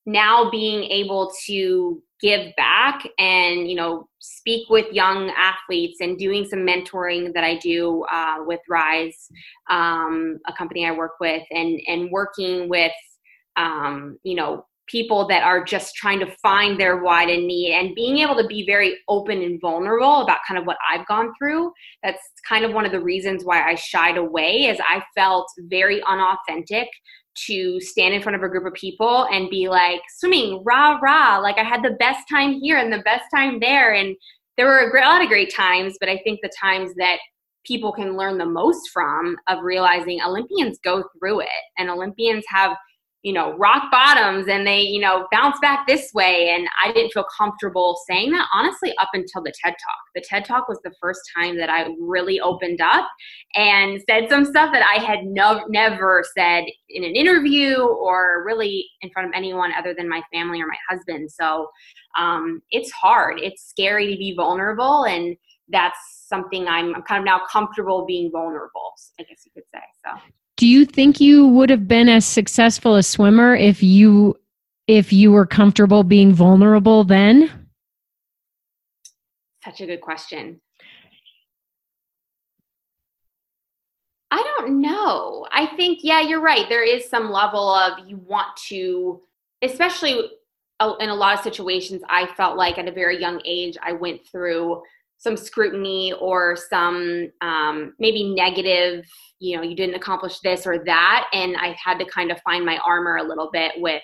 now being able to give back and you know speak with young athletes and doing some mentoring that i do uh, with rise um, a company i work with and and working with um, you know people that are just trying to find their wide and need and being able to be very open and vulnerable about kind of what I've gone through. That's kind of one of the reasons why I shied away is I felt very unauthentic to stand in front of a group of people and be like swimming rah rah like i had the best time here and the best time there and there were a, lot of great times but i think the times that people can learn the most from of realizing olympians go through it and olympians have you know, rock bottoms and they, you know, bounce back this way. And I didn't feel comfortable saying that, honestly, up until the TED Talk. The TED Talk was the first time that I really opened up and said some stuff that I had no, never said in an interview or really in front of anyone other than my family or my husband. So um, it's hard. It's scary to be vulnerable. And that's something I'm, I'm kind of now comfortable being vulnerable, I guess you could say. So do you think you would have been as successful a swimmer if you if you were comfortable being vulnerable then? Such a good question. I don't know. I think, yeah, you're right. There is some level of you want to, especially uh, in a lot of situations, I felt like at a very young age, I went through some scrutiny or some um, maybe negative, you know, you didn't accomplish this or that. And I had to kind of find my armor a little bit with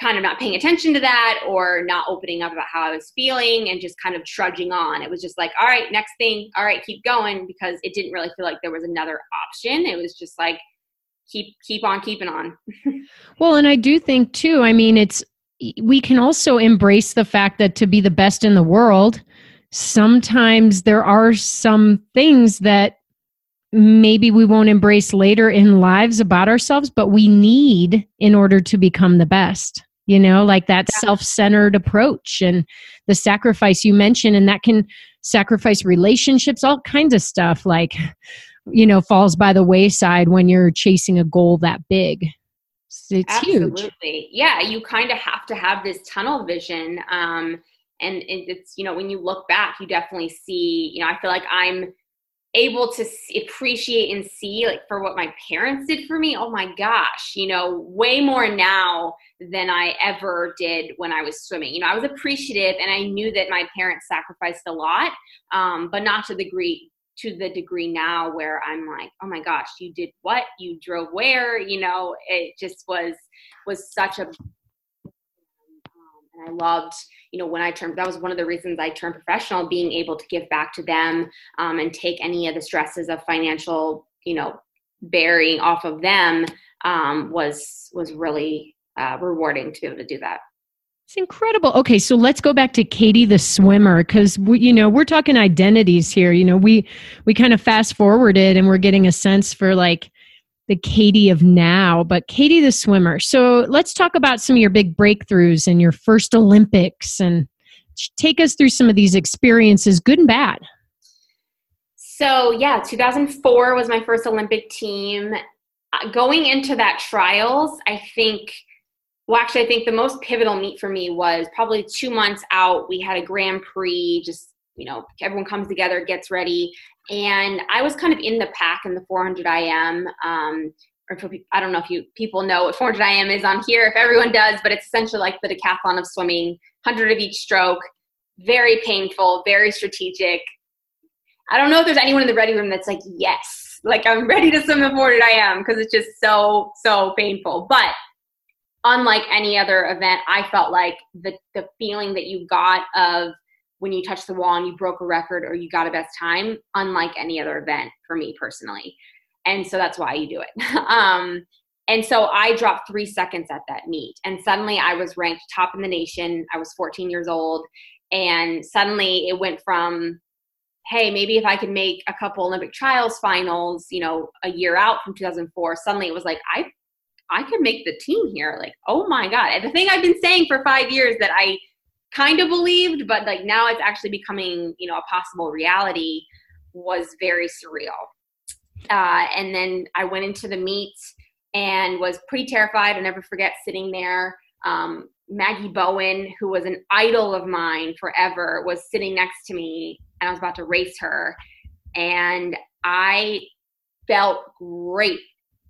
kind of not paying attention to that or not opening up about how I was feeling and just kind of trudging on. It was just like, all right, next thing, all right, keep going because it didn't really feel like there was another option. It was just like, keep keep on keeping on. well, and I do think too, I mean, it's we can also embrace the fact that to be the best in the world, sometimes there are some things that maybe we won't embrace later in lives about ourselves, but we need in order to become the best. You know, like that yeah. self centered approach and the sacrifice you mentioned, and that can sacrifice relationships, all kinds of stuff like, you know, falls by the wayside when you're chasing a goal that big. It's Absolutely. huge. Yeah, you kind of have to have this tunnel vision. Um, and it's you know when you look back you definitely see you know i feel like i'm able to appreciate and see like for what my parents did for me. Oh my gosh you know way more now than i ever did when i was swimming. You know i was appreciative and i knew that my parents sacrificed a lot um, but not to the degree to the degree now where i'm like oh my gosh you did what? You drove where? You know it just was was such a I loved, you know, when I turned, that was one of the reasons I turned professional, being able to give back to them um, and take any of the stresses of financial, you know, bearing off of them um, was was really uh, rewarding to be able to do that. It's incredible. Okay, so let's go back to Katie the swimmer because you know we're talking identities here. You know, we we kind of fast forwarded and we're getting a sense for like the Katie of now, but Katie the swimmer. So let's talk about some of your big breakthroughs and your first Olympics and take us through some of these experiences, good and bad. So, yeah, 2004 was my first Olympic team. Uh, going into that trials, I think, well, actually, I think the most pivotal meet for me was probably two months out. We had a Grand Prix, just, you know, everyone comes together, gets ready and I was kind of in the pack in the 400 IM um, or I don't know if you people know what 400 IM is on here. If everyone does, but it's essentially like the decathlon of swimming, 100 of each stroke. Very painful, very strategic. I don't know if there's anyone in the ready room that's like, yes, like I'm ready to swim the 400 IM because it's just so so painful. But unlike any other event, I felt like the the feeling that you got of when you touched the wall and you broke a record or you got a best time, unlike any other event for me personally. And so that's why you do it. um, and so I dropped three seconds at that meet. And suddenly I was ranked top in the nation. I was 14 years old. And suddenly it went from, hey, maybe if I could make a couple Olympic trials finals, you know, a year out from 2004, suddenly it was like, I I could make the team here. Like, oh my God. And the thing I've been saying for five years that I kind of believed, but like now it's actually becoming, you know, a possible reality was very surreal. Uh, and then I went into the meet and was pretty terrified. I'll never forget sitting there. Um, Maggie Bowen, who was an idol of mine forever, was sitting next to me and I was about to race her. And I felt great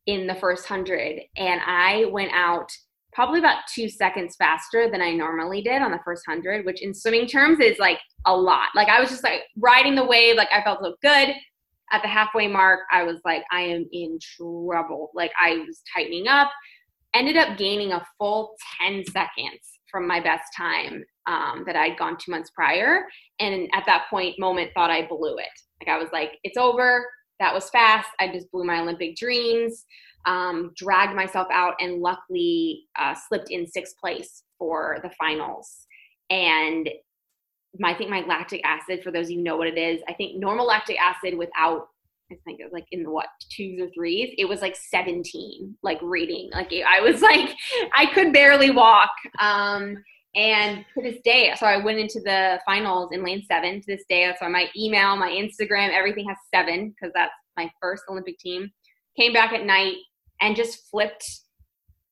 in the first hundred. And I went out probably about two seconds faster than I normally did on the first hundred, which in swimming terms is like a lot. Like I was just like riding the wave, like I felt so good. At the halfway mark, I was like, I am in trouble. Like I was tightening up, ended up gaining a full 10 seconds from my best time um, that I'd gone two months prior. And at that point, moment, thought I blew it. Like I was like, it's over. That was fast. I just blew my Olympic dreams um, dragged myself out and luckily uh, slipped in sixth place for the finals. And my, I think my lactic acid, for those of you know what it is, I think normal lactic acid without, I think it was like in the what, twos or threes, it was like 17, like reading. Like I was like, I could barely walk. Um, and to this day, so I went into the finals in lane seven to this day. So my email, my Instagram, everything has seven because that's my first Olympic team. Came back at night, and just flipped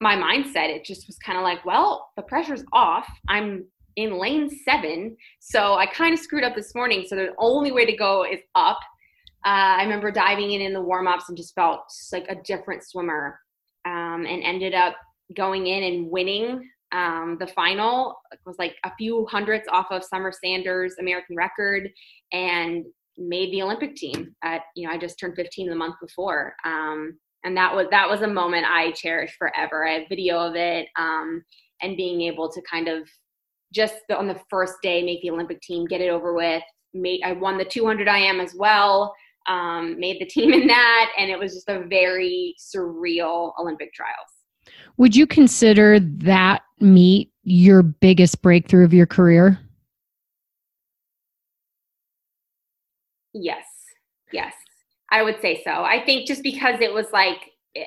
my mindset. It just was kind of like, well, the pressure's off. I'm in lane seven. So I kind of screwed up this morning. So the only way to go is up. Uh, I remember diving in in the warm ups and just felt like a different swimmer um, and ended up going in and winning um, the final. It was like a few hundredths off of Summer Sanders' American record and made the Olympic team. At you know, I just turned 15 the month before. Um, and that was that was a moment I cherish forever. I have video of it, um, and being able to kind of just on the first day make the Olympic team, get it over with. Made I won the 200 IM as well. Um, made the team in that, and it was just a very surreal Olympic trials. Would you consider that meet your biggest breakthrough of your career? Yes. Yes. I would say so. I think just because it was like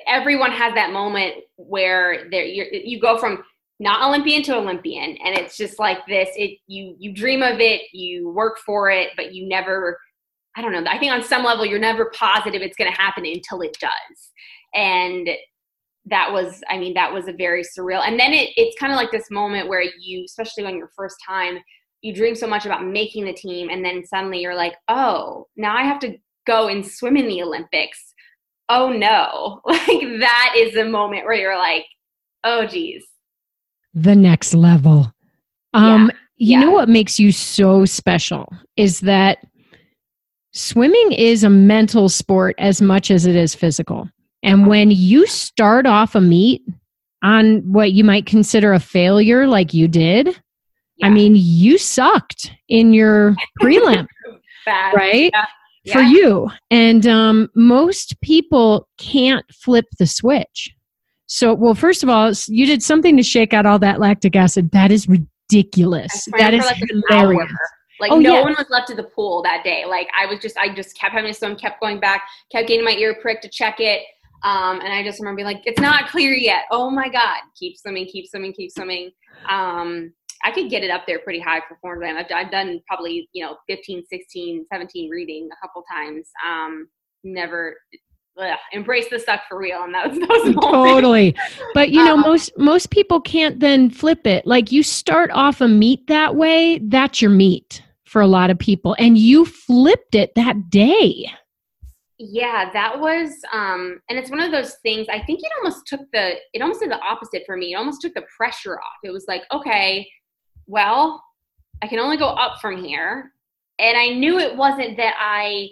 everyone has that moment where there you go from not Olympian to Olympian, and it's just like this. It you you dream of it, you work for it, but you never. I don't know. I think on some level you're never positive it's going to happen until it does, and that was i mean that was a very surreal and then it, it's kind of like this moment where you especially on your first time you dream so much about making the team and then suddenly you're like oh now i have to go and swim in the Olympics. Oh no. Like that is the moment where you're like, oh geez. The next level. Um, yeah. you yeah. know what makes you so special is that swimming is a mental sport as much as it is physical. And when you start off a meet on what you might consider a failure like you did, yeah. I mean, you sucked in your prelim. Right? Yeah yeah. for you. And um, most people can't flip the switch. So, well, first of all, you did something to shake out all that lactic acid. That is ridiculous. That is like hilarious. Like oh, no yeah. one was left to the pool that day. Like I was just, I just kept having to swim, kept going back, kept getting my ear pricked to check it. Um, and I just remember being like, it's not clear yet. Oh my God. Keep swimming, keep swimming, keep swimming. Um, I could get it up there pretty high for 400 I've, I've done probably, you know, 15, 16, 17 reading a couple times. Um, never ugh, embrace the suck for real. And that was those totally. But you know, um, most, most people can't then flip it. Like you start off a meet that way. That's your meet for a lot of people. And you flipped it that day. Yeah, that was, um, and it's one of those things. I think it almost took the, it almost did the opposite for me. It almost took the pressure off. It was like, okay, well, I can only go up from here. And I knew it wasn't that I,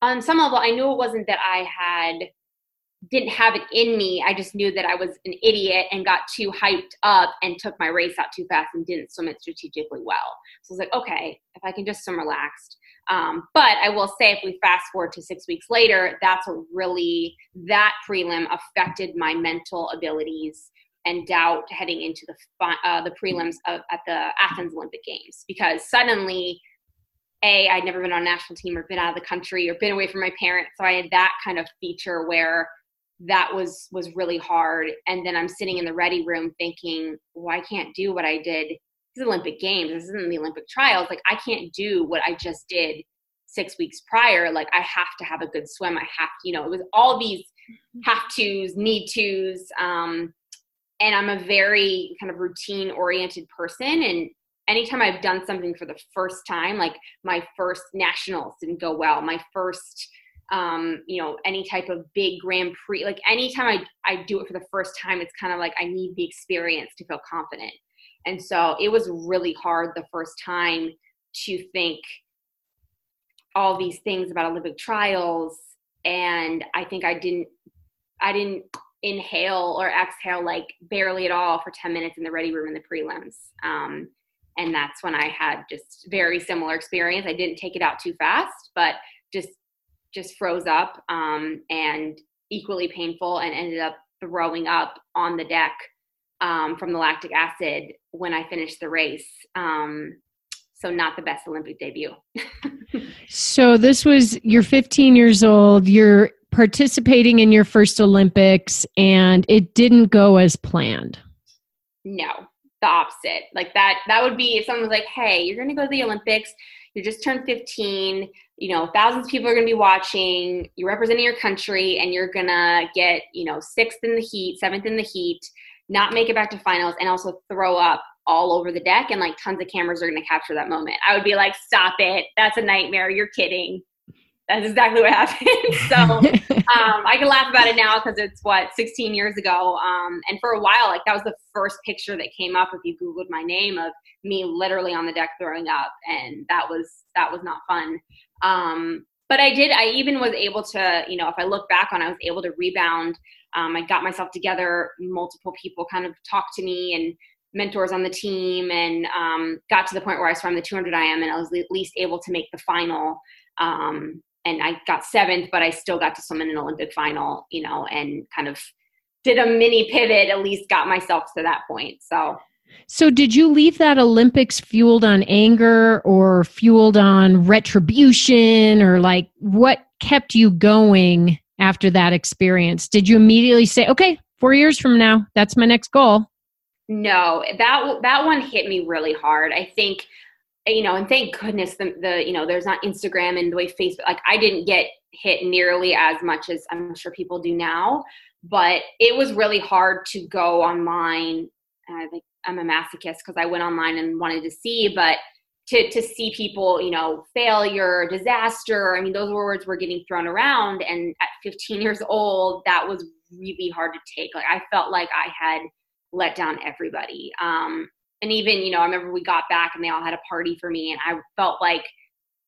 on some level, I knew it wasn't that I had didn't have it in me. I just knew that I was an idiot and got too hyped up and took my race out too fast and didn't swim it strategically well. So I was like, okay, if I can just swim relaxed. Um, but I will say, if we fast forward to six weeks later, that's a really, that prelim affected my mental abilities and doubt heading into the, uh, the prelims of, at the Athens Olympic Games because suddenly a I'd never been on a national team or been out of the country or been away from my parents, so I had that kind of feature where that was was really hard. And then I'm sitting in the ready room thinking, well, I can't do what I did. These Olympic Games. This isn't the Olympic trials. Like I can't do what I just did six weeks prior. Like I have to have a good swim. I have you know, it was all these have tos, need tos. Um, and I'm a very kind of routine oriented person. And anytime I've done something for the first time, like my first nationals didn't go well, my first um, you know, any type of big Grand Prix. Like anytime I, I do it for the first time, it's kind of like I need the experience to feel confident. And so it was really hard the first time to think all these things about Olympic trials. And I think I didn't, I didn't inhale or exhale like barely at all for 10 minutes in the ready room in the prelims. Um, and that's when I had just very similar experience. I didn't take it out too fast, but just just froze up um, and equally painful and ended up throwing up on the deck um, from the lactic acid when I finished the race. Um, so not the best Olympic debut. so this was you're 15 years old. You're participating in your first Olympics, and it didn't go as planned. No, the opposite. Like that. That would be if someone was like, "Hey, you're going to go to the Olympics you just turned 15 you know thousands of people are going to be watching you're representing your country and you're going to get you know sixth in the heat seventh in the heat not make it back to finals and also throw up all over the deck and like tons of cameras are going to capture that moment i would be like stop it that's a nightmare you're kidding that's exactly what happened. so um, I can laugh about it now because it's what 16 years ago. Um, and for a while, like that was the first picture that came up if you googled my name of me literally on the deck throwing up, and that was that was not fun. Um, but I did. I even was able to, you know, if I look back on, I was able to rebound. Um, I got myself together. Multiple people kind of talked to me and mentors on the team and um, got to the point where I swam the 200 IM and I was at least able to make the final. Um, and I got seventh, but I still got to swim in an Olympic final, you know, and kind of did a mini pivot, at least got myself to that point. So, so did you leave that Olympics fueled on anger or fueled on retribution or like what kept you going after that experience? Did you immediately say, okay, four years from now, that's my next goal? No, that that one hit me really hard. I think you know, and thank goodness the, the you know there's not Instagram and the way Facebook like I didn't get hit nearly as much as I'm sure people do now, but it was really hard to go online. I think I'm a masochist because I went online and wanted to see, but to to see people, you know, failure, disaster. I mean, those words were getting thrown around, and at 15 years old, that was really hard to take. Like I felt like I had let down everybody. Um, and even you know i remember we got back and they all had a party for me and i felt like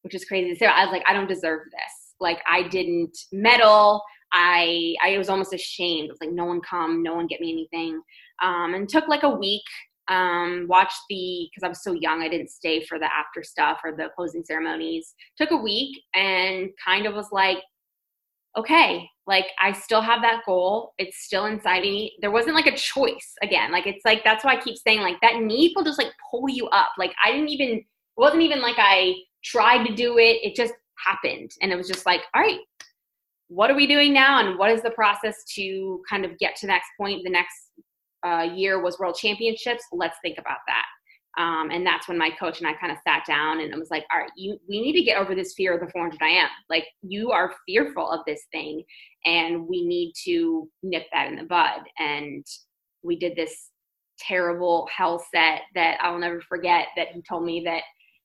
which is crazy to say i was like i don't deserve this. Like i didn't medal. I i was almost ashamed it was like no one come no one get me anything. Um, and took like a week um, watched the because i was so young i didn't stay for the after stuff or the closing ceremonies. Took a week and kind of was like okay, like I still have that goal. It's still inside me. There wasn't like a choice again. Like it's like that's why I keep saying like that need will just like pull you up. Like I didn't even it wasn't even like I tried to do it. It just happened. And it was just like, all right, what are we doing now? And what is the process to kind of get to the next point? The next uh, year was world championships. Let's think about that. Um, and that's when my coach and I kind of sat down and it was like, all right, you, we need to get over this fear of the 400 IM. Like you are fearful of this thing and we need to nip that in the bud. And we did this terrible hell set that I'll never forget that he told me that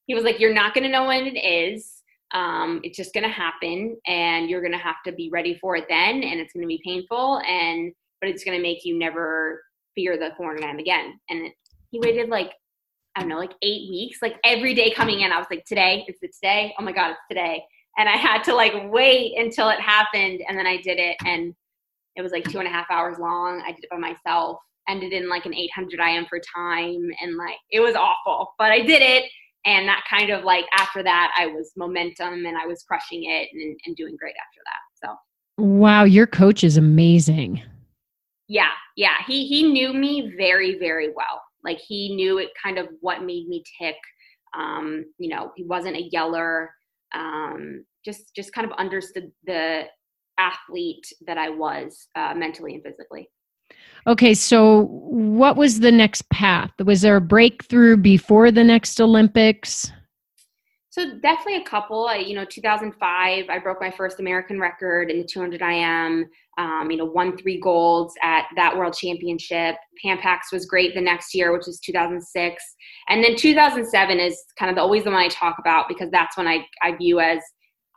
he was like, you're not going to know when it is. Um, it's just going to happen, and you're going to have to be ready for it then, and it's going to be painful, and but it's going to make you never fear the 400 again. And it, he waited like I don't know, like eight weeks, like every day coming in, I was like, today, is it today? Oh my God, it's today. And I had to like wait until it happened. And then I did it. And it was like two and a half hours long. I did it by myself, ended in like an 800 IM for time. And like, it was awful, but I did it. And that kind of like, after that, I was momentum and I was crushing it and, and doing great after that. So, wow, your coach is amazing. Yeah, yeah. He, he knew me very, very well like he knew it kind of what made me tick. Um, you know, he wasn't a yeller. Um, just just kind of understood the athlete that I was uh, mentally and physically. Okay, so what was the next path? Was there a breakthrough before the next Olympics? So definitely a couple. I, you know, 2005, I broke my first American record in the 200 IM. Um, you know, won three golds at that World Championship. Pan Pacs was great the next year, which is 2006, and then 2007 is kind of the, always the one I talk about because that's when I I view as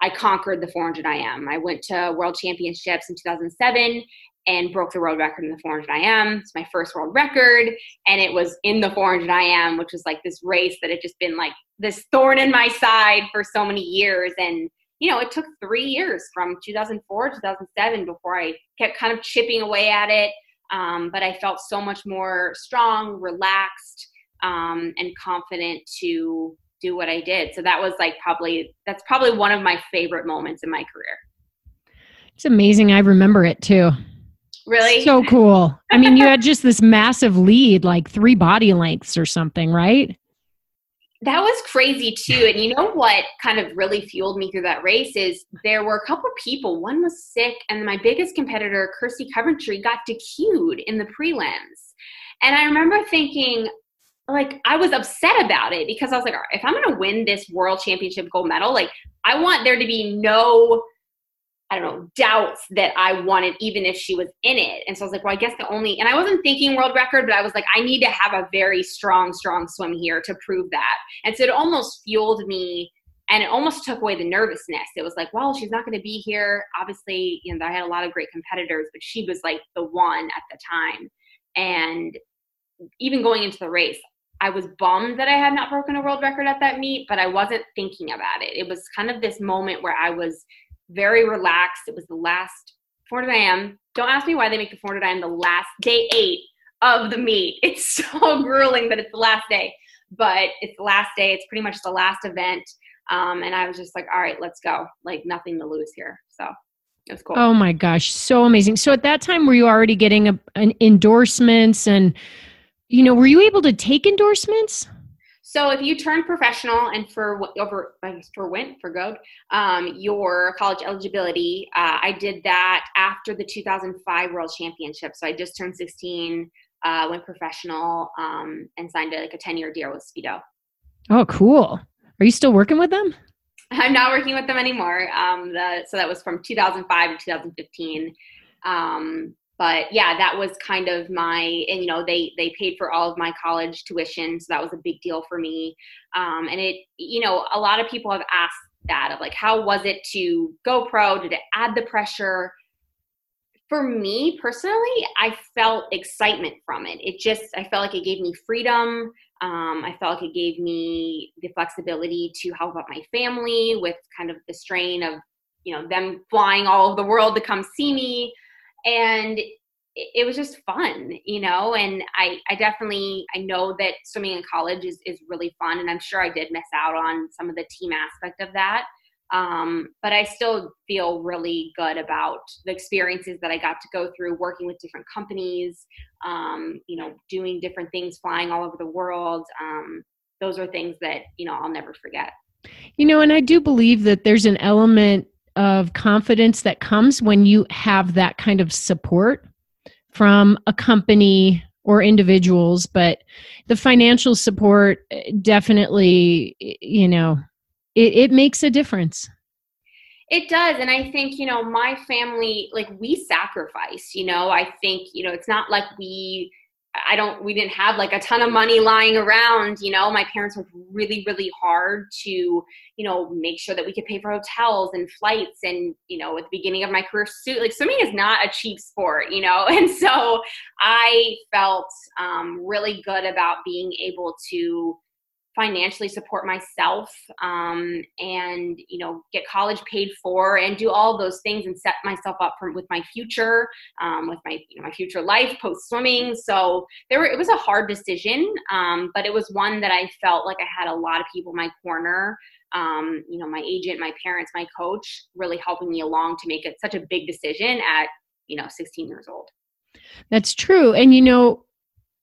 I conquered the 400 IM. I went to World Championships in 2007 and broke the world record in the 400 IM. It's my first world record, and it was in the 400 IM, which was like this race that had just been like this thorn in my side for so many years. And you know, it took three years from 2004 2007 before I kept kind of chipping away at it. Um, but I felt so much more strong, relaxed, um, and confident to do what I did. So that was like probably that's probably one of my favorite moments in my career. It's amazing. I remember it too. Really? So cool. I mean, you had just this massive lead, like three body lengths or something, right? That was crazy too. And you know what kind of really fueled me through that race is there were a couple people. One was sick, and my biggest competitor, Kirsty Coventry, got DQ'd in the prelims. And I remember thinking, like, I was upset about it because I was like, if I'm going to win this world championship gold medal, like, I want there to be no I don't know, doubts that I wanted, even if she was in it. And so I was like, well, I guess the only, and I wasn't thinking world record, but I was like, I need to have a very strong, strong swim here to prove that. And so it almost fueled me and it almost took away the nervousness. It was like, well, she's not going to be here. Obviously, you know, I had a lot of great competitors, but she was like the one at the time. And even going into the race, I was bummed that I had not broken a world record at that meet, but I wasn't thinking about it. It was kind of this moment where I was very relaxed. It was the last 400 IM. Don't ask me why they make the 400 IM the last day eight of the meet. It's so grueling that it's the last day, but it's the last day. It's pretty much the last event. Um, and I was just like, all right, let's go. Like nothing to lose here. So it was cool. Oh my gosh, so amazing. So at that time, were you already getting a, an endorsements and, you know, were you able to take endorsements? So if you turn professional and for over for went for go um, your college eligibility, uh, I did that after the 2005 World Championship. So I just turned 16, uh, went professional, um, and signed a, like a 10 year deal with Speedo. Oh, cool! Are you still working with them? I'm not working with them anymore. Um, the, so that was from 2005 to 2015. Um, but yeah that was kind of my and you know they they paid for all of my college tuition so that was a big deal for me. Um, and it you know a lot of people have asked that of like how was it to go pro? Did it add the pressure? For me personally i felt excitement from it. It just i felt like it gave me freedom. Um, i felt like it gave me the flexibility to help out my family with kind of the strain of you know them flying all over the world to come see me and it was just fun, you know, and I, I definitely, I know that swimming in college is, is really fun. And I'm sure I did miss out on some of the team aspect of that. Um, but I still feel really good about the experiences that I got to go through working with different companies, um, you know, doing different things, flying all over the world. Um, those are things that, you know, I'll never forget. You know, and I do believe that there's an element of confidence that comes when you have that kind of support from a company or individuals but the financial support eh, definitely you know it, it makes a difference. It does and i think you know my family like we sacrifice you know? I think you know it's not like we I don't, we didn't have like a ton of money lying around. You know, my parents worked really, really hard to, you know, make sure that we could pay for hotels and flights. And, you know, at the beginning of my career, suit, like swimming is not a cheap sport, you know? And so I felt um, really good about being able to, financially support myself um, and you know get college paid for and do all those things and set myself up for with my future um, with my you know my future life post swimming so there were, it was a hard decision um, but it was one that i felt like i had a lot of people in my corner um, you know my agent my parents my coach really helping me along to make it such a big decision at you know 16 years old. That's true. And you know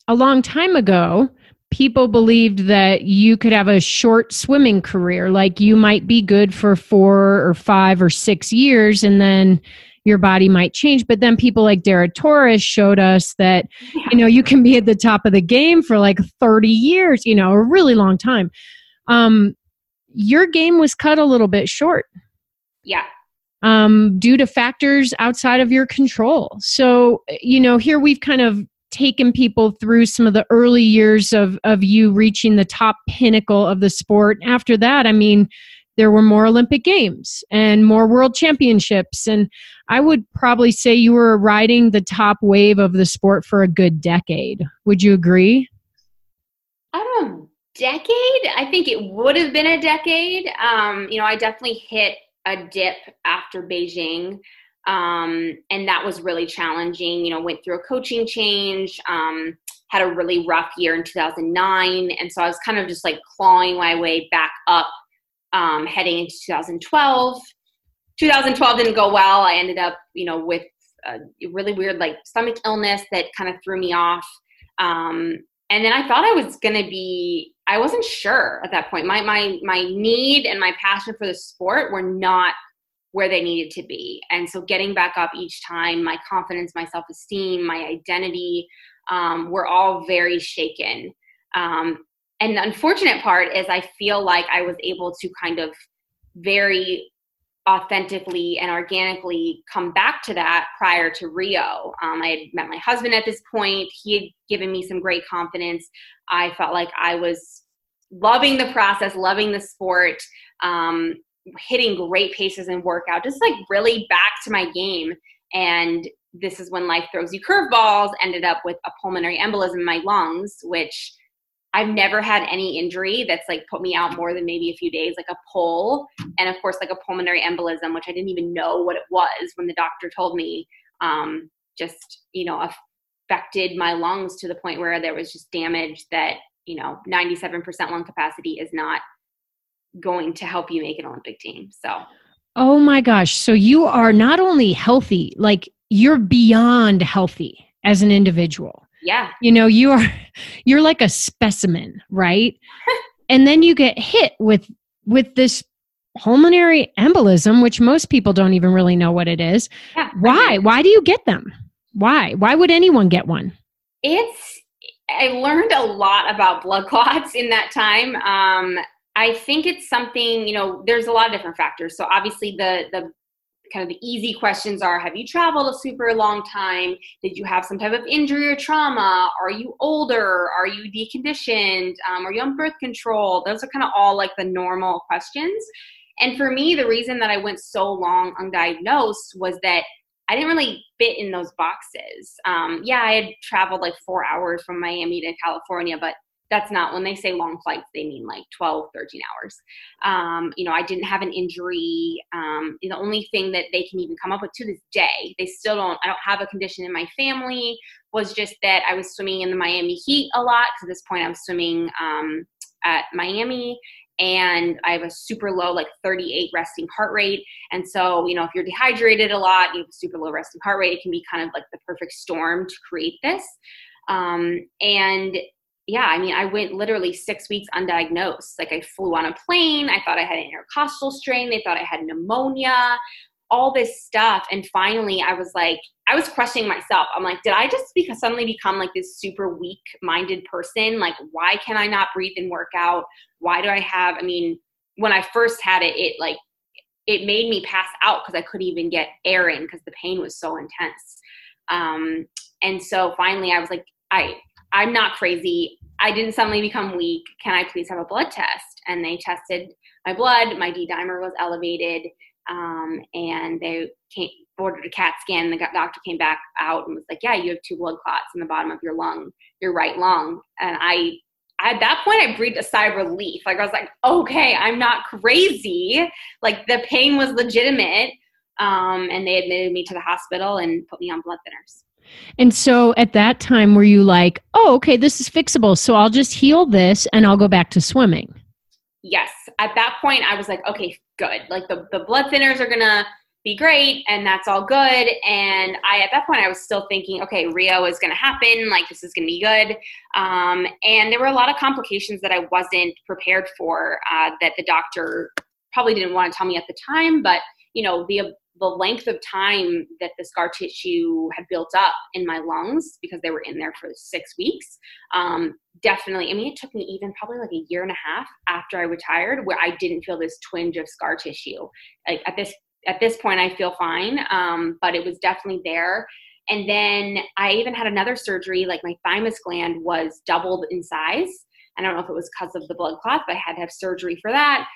a long time ago people believed that you could have a short swimming career like you might be good for four or five or six years and then your body might change. But then people like Dara Torres showed us that you know you can be at the top of the game for like 30 years you know a really long time. Um your game was cut a little bit short. Yeah. Um due to factors outside of your control. So you know here we've kind of taken people through some of the early years of of you reaching the top pinnacle of the sport. After that i mean there were more olympic games and more world championships. And i would probably say you were riding the top wave of the sport for a good decade. Would you agree? I don't know decade? I think it would have been a decade. Um, you know i definitely hit a dip after beijing um, and that was really challenging. You know, went through a coaching change, um, had a really rough year in 2009. And so I was kind of just like clawing my way back up um, heading into 2012. 2012 didn't go well. I ended up, you know, with a really weird like stomach illness that kind of threw me off. Um, and then I thought I was going to be, I wasn't sure at that point. My, my, my need and my passion for the sport were not where they needed to be. And so getting back up each time, my confidence, my self esteem, my identity um, were all very shaken. Um, and the unfortunate part is, I feel like I was able to kind of very authentically and organically come back to that prior to Rio. Um, I had met my husband at this point. He had given me some great confidence. I felt like I was loving the process, loving the sport. Um, hitting great paces in workout, just like really back to my game. And this is when life throws you curveballs. Ended up with a pulmonary embolism in my lungs, which I've never had any injury that's like put me out more than maybe a few days, like a pull, and of course like a pulmonary embolism, which I didn't even know what it was when the doctor told me. Um, just you know affected my lungs to the point where there was just damage that you know 97% lung capacity is not going to help you make an Olympic team. So, oh my gosh. So you are not only healthy, like you're beyond healthy as an individual. Yeah. You know, you are you're like a specimen, right? and then you get hit with with this pulmonary embolism which most people don't even really know what it is. Yeah, Why? Why do you get them? Why? Why would anyone get one? It's I learned a lot about blood clots in that time. Um, I think it's something, you know, there's a lot of different factors. So obviously the the kind of the easy questions are have you traveled a super long time? Did you have some type of injury or trauma? Are you older? Are you deconditioned? Um, are you on birth control? Those are kind of all like the normal questions. And for me, the reason that I went so long undiagnosed was that I didn't really fit in those boxes. Um, yeah, I had traveled like four hours from Miami to California, but that's not when they say long flights they mean like 12 13 hours um, you know i didn't have an injury um, the only thing that they can even come up with to this day they still don't i don't have a condition in my family was just that i was swimming in the miami heat a lot at this point i was swimming um, at miami and I have a super low, like 38 resting heart rate. And so, you know, if you're dehydrated a lot, you have a super low resting heart rate, it can be kind of like the perfect storm to create this. Um, and yeah, I mean, I went literally six weeks undiagnosed. Like I flew on a plane. I thought I had an intercostal strain. They thought I had pneumonia, all this stuff. And finally, I was like, I was questioning myself. I'm like, did I just because suddenly become like this super weak minded person? Like, why can I not breathe and work out? Why do I have, I mean, when I first had it, it like, it made me pass out because I couldn't even get air in because the pain was so intense. Um, and so finally I was like, I, I'm not crazy. I didn't suddenly become weak. Can I please have a blood test? And they tested my blood. My D dimer was elevated. Um, and they came, ordered a CAT scan. The doctor came back out and was like, "Yeah, you have two blood clots in the bottom of your lung, your right lung." And I, at that point, I breathed a sigh of relief. Like I was like, "Okay, I'm not crazy. Like the pain was legitimate." Um, and they admitted me to the hospital and put me on blood thinners. And so at that time, were you like, oh, okay, this is fixable. So I'll just heal this and I'll go back to swimming? Yes. At that point, I was like, okay, good. Like the, the blood thinners are going to be great and that's all good. And I, at that point, I was still thinking, okay, Rio is going to happen. Like this is going to be good. Um, and there were a lot of complications that I wasn't prepared for uh, that the doctor probably didn't want to tell me at the time. But, you know, the the length of time that the scar tissue had built up in my lungs because they were in there for six weeks um, definitely i mean it took me even probably like a year and a half after i retired where i didn't feel this twinge of scar tissue. Like at this at this point i feel fine um, but it was definitely there. And then i even had another surgery like my thymus gland was doubled in size. I don't know if it was because of the blood clot but i had to have surgery for that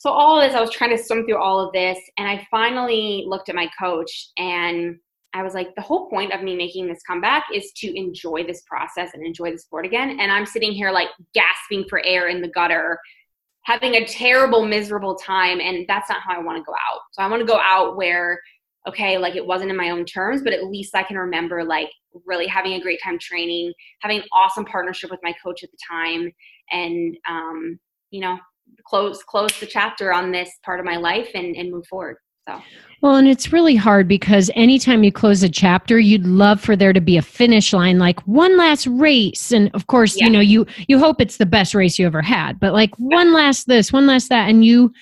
so all of this, I was trying to swim through all of this, and I finally looked at my coach and I was like, the whole point of me making this comeback is to enjoy this process and enjoy the sport again. And I'm sitting here like gasping for air in the gutter, having a terrible, miserable time. And that's not how I want to go out. So I want to go out where, okay, like it wasn't in my own terms, but at least I can remember like really having a great time training, having an awesome partnership with my coach at the time, and, um, you know, close close the chapter on this part of my life and, and move forward so. Well and it's really hard because anytime you close a chapter you'd love for there to be a finish line like one last race. And of course yeah. you know you you hope it's the best race you ever had but like one last this one last that and you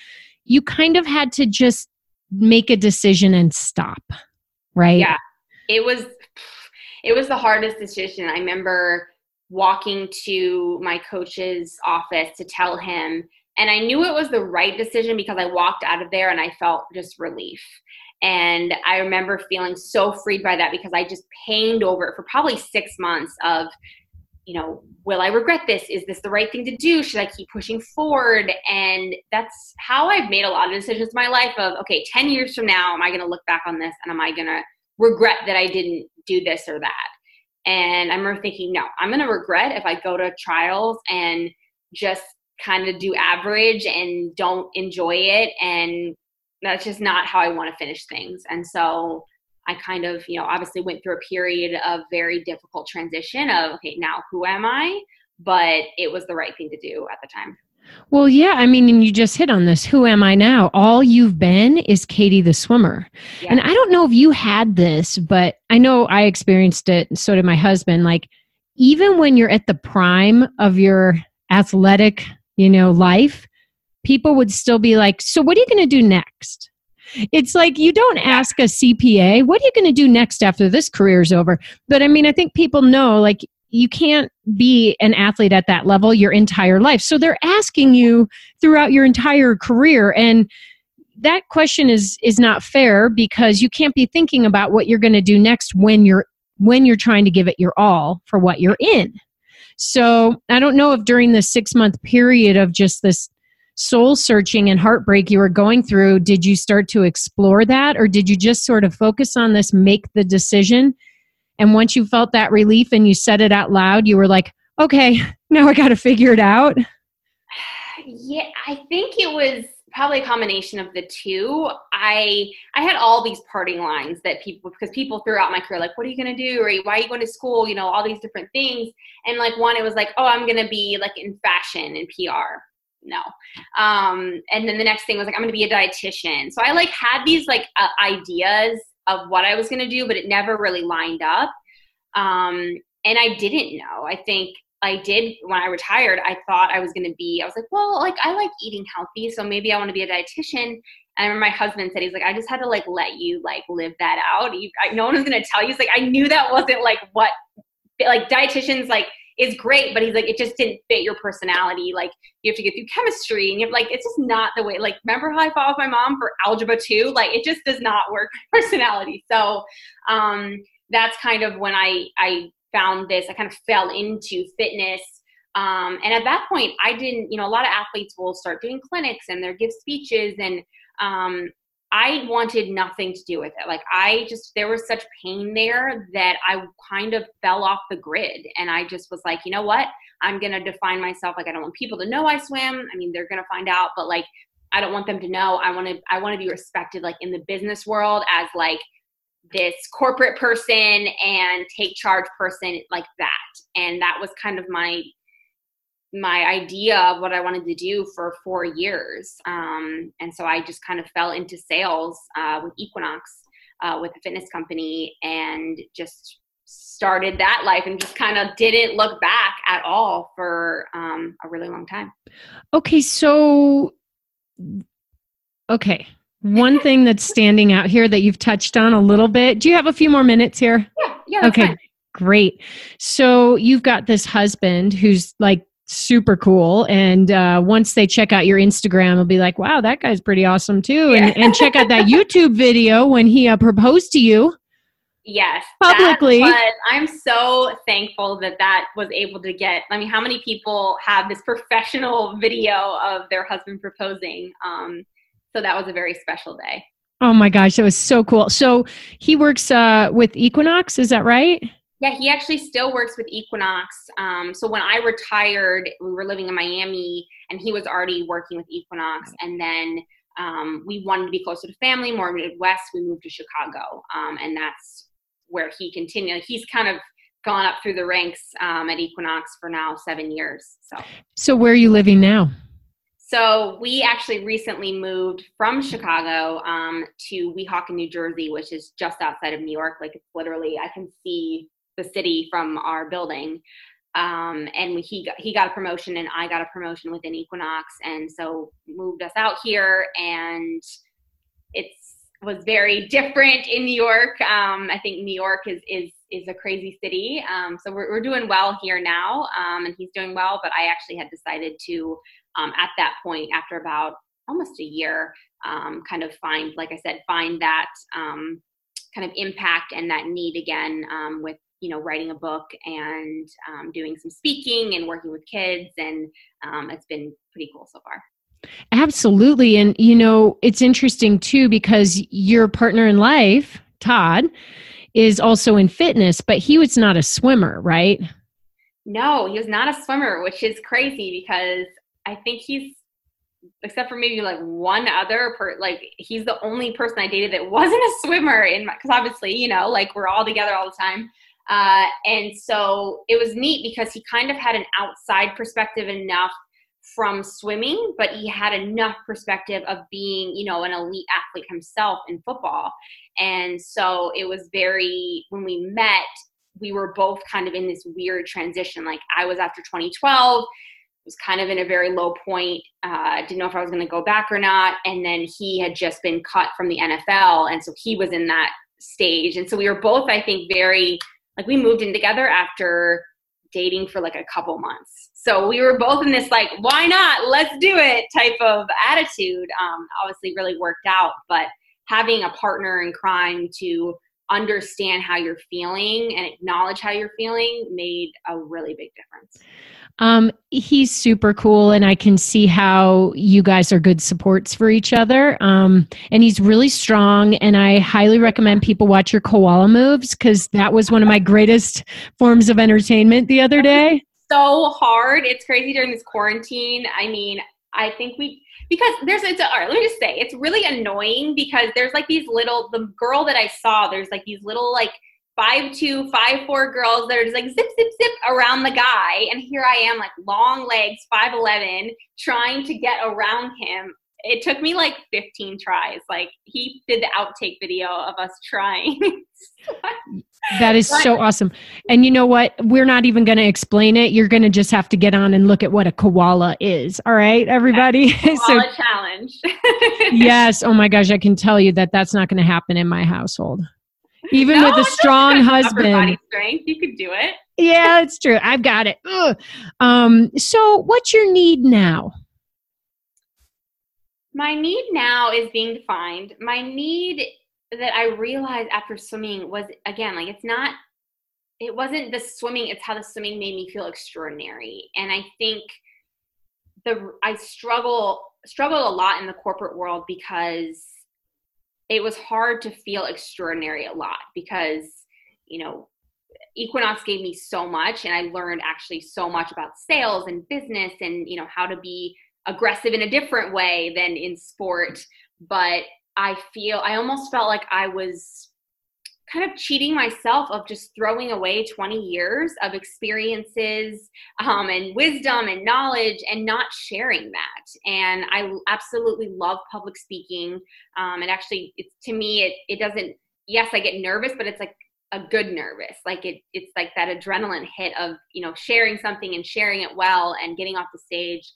you kind of had to just make a decision and stop right? Yeah. It was it was the hardest decision. I remember walking to my coach's office to tell him and I knew it was the right decision because I walked out of there and I felt just relief. And I remember feeling so freed by that because I just pained over it for probably six months of, you know, will I regret this? Is this the right thing to do? Should I keep pushing forward? And that's how I've made a lot of decisions in my life of, okay, 10 years from now, am I going to look back on this and am I going to regret that I didn't do this or that? And I remember thinking, no, I'm going to regret if I go to trials and just kind of do average and don't enjoy it and that's just not how I want to finish things. And so I kind of, you know, obviously went through a period of very difficult transition of okay, now who am I? But it was the right thing to do at the time. Well, yeah, I mean, and you just hit on this. Who am I now? All you've been is Katie the swimmer. Yeah. And I don't know if you had this, but I know I experienced it. So did my husband. Like, even when you're at the prime of your athletic you know, life, people would still be like, So, what are you going to do next? It's like you don't ask a CPA, What are you going to do next after this career's over? But I mean, I think people know, like, you can't be an athlete at that level your entire life. So they're asking you throughout your entire career. And that question is is not fair because you can't be thinking about what you're going to do next when you're when you're trying to give it your all for what you're in so I don't know if during the six month period of just this soul searching and heartbreak you were going through, did you start to explore that or did you just sort of focus on this, make the decision? And once you felt that relief and you said it out loud, you were like, okay, now I got to figure it out? Yeah, I think it was probably a combination of the two. I I had all these parting lines that people because people throughout my career like, what are you gonna do? Or why are you going to school? You know, all these different things. And like one, it was like, oh, I'm gonna be like in fashion and PR. No. Um, and then the next thing was like, I'm gonna be a dietitian. So I like had these like uh, ideas of what I was gonna do, but it never really lined up. Um, and I didn't know. I think I did when I retired, I thought I was going to be, I was like, well, like I like eating healthy, so maybe I want to be a dietitian. And I remember my husband said, he's like, I just had to like let you like live that out. You, I, no one was going to tell you. He's like, I knew that wasn't like what, like dietitians like is great, but he's like, it just didn't fit your personality. Like you have to get through chemistry and you're like, it's just not the way, like, remember how I fought with my mom for algebra two? Like it just does not work personality. So, um, that's kind of when I, I found this. I kind of fell into fitness. Um, and at that point, I didn't, you know, a lot of athletes will start doing clinics and they'll give speeches. And um, I wanted nothing to do with it. Like, I just, there was such pain there that I kind of fell off the grid. And I just was like, you know what? I'm going to define myself. Like, I don't want people to know I swim. I mean, they're going to find out, but like, I don't want them to know. I want to, I want to be respected, like, in the business world as like, this corporate person and take charge person like that. And that was kind of my my idea of what i wanted to do for four years. Um, and so i just kind of fell into sales uh, with equinox uh, with a fitness company and just started that life and just kind of didn't look back at all for um, a really long time. Okay so okay one thing that's standing out here that you've touched on a little bit. Do you have a few more minutes here? Yeah. Yeah. Okay. Fine. Great. So you've got this husband who's like super cool and uh, once they check out your instagram they'll be like wow that guy's pretty awesome too yeah. and, and check out that youtube video when he uh, proposed to you yes publicly was, i'm so thankful that that was able to get i mean how many people have this professional video of their husband proposing um, so that was a very special day. Oh my gosh, that was so cool. So he works uh, with Equinox, is that right? Yeah, he actually still works with Equinox. Um, so when I retired, we were living in Miami, and he was already working with Equinox. And then um, we wanted to be closer to family, more Midwest. We moved to Chicago, um, and that's where he continued. He's kind of gone up through the ranks um, at Equinox for now seven years. So, so where are you living now? So we actually recently moved from Chicago um, to Weehawken, New Jersey, which is just outside of New York. Like it's literally, I can see the city from our building. Um, and we, he got, he got a promotion, and I got a promotion within Equinox, and so moved us out here. And it's was very different in New York. Um, I think New York is is is a crazy city. Um, so we're, we're doing well here now, um, and he's doing well. But I actually had decided to um, at that point after about almost a year um, kind of find like i said find that um, kind of impact and that need again um, with you know writing a book and um, doing some speaking and working with kids. And um, it's been pretty cool so far. Absolutely. And you know it's interesting too because your partner in life todd is also in fitness but he was not a swimmer right? No, he was not a swimmer, which is crazy because I think he's except for maybe like one other per like he's the only person I dated that wasn't a swimmer in my because obviously you know like we're all together all the time. Uh, and so it was neat because he kind of had an outside perspective enough from swimming but he had enough perspective of being you know an elite athlete himself in football. And so it was very when we met we were both kind of in this weird transition. Like I was after 2012 was kind of in a very low point. Uh, didn't know if I was going to go back or not. And then he had just been cut from the NFL. And so he was in that stage. And so we were both, I think, very like we moved in together after dating for like a couple months. So we were both in this like, why not? Let's do it type of attitude. Um, obviously, really worked out. But having a partner in crime to understand how you're feeling and acknowledge how you're feeling made a really big difference. Um, he's super cool, and I can see how you guys are good supports for each other. Um, and he's really strong, and I highly recommend people watch your koala moves because that was one of my greatest forms of entertainment the other day. So hard. It's crazy during this quarantine. I mean, I think we because there's it's all right let me just say it's really annoying because there's like these little the girl that i saw there's like these little like five two, five four girls that are just like zip, zip, zip around the guy. And here I am, like long legs, 5'11, trying to get around him. It took me like 15 tries. Like he did the outtake video of us trying. that is so awesome. And you know what? We're not even going to explain it. You're going to just have to get on and look at what a koala is. All right, everybody. Koala so, challenge. yes. Oh my gosh. I can tell you that that's not going to happen in my household even no, with a strong husband. Strength, you could do it. yeah, it's true. I've got it. Um, so, what's your need now? My need now is being defined. My need that I realized after swimming was again like it's not it wasn't the swimming it's how the swimming made me feel extraordinary and i think the i struggle struggled a lot in the corporate world because it was hard to feel extraordinary a lot because you know equinox gave me so much and i learned actually so much about sales and business and you know how to be aggressive in a different way than in sport. But i feel i almost felt like i was kind of cheating myself of just throwing away 20 years of experiences um, and wisdom and knowledge and not sharing that. And i absolutely love public speaking. Um, and actually it's to me it, it doesn't yes i get nervous but it's like a good nervous. Like it it's like that adrenaline hit of you know sharing something and sharing it well and getting off the stage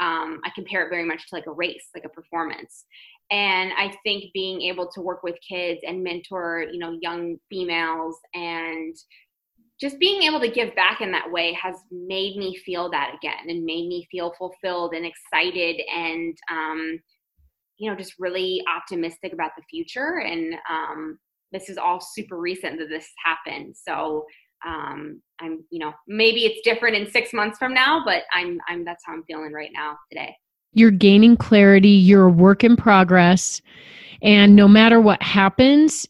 um, i compare it very much to like a race like a performance and i think being able to work with kids and mentor you know young females and just being able to give back in that way has made me feel that again and made me feel fulfilled and excited and um, you know just really optimistic about the future. And um, this is all super recent that this happened. So um, i'm you know maybe it's different in six months from now but i'm i'm that's how i'm feeling right now today you're gaining clarity, you're a work in progress. And no matter what happens,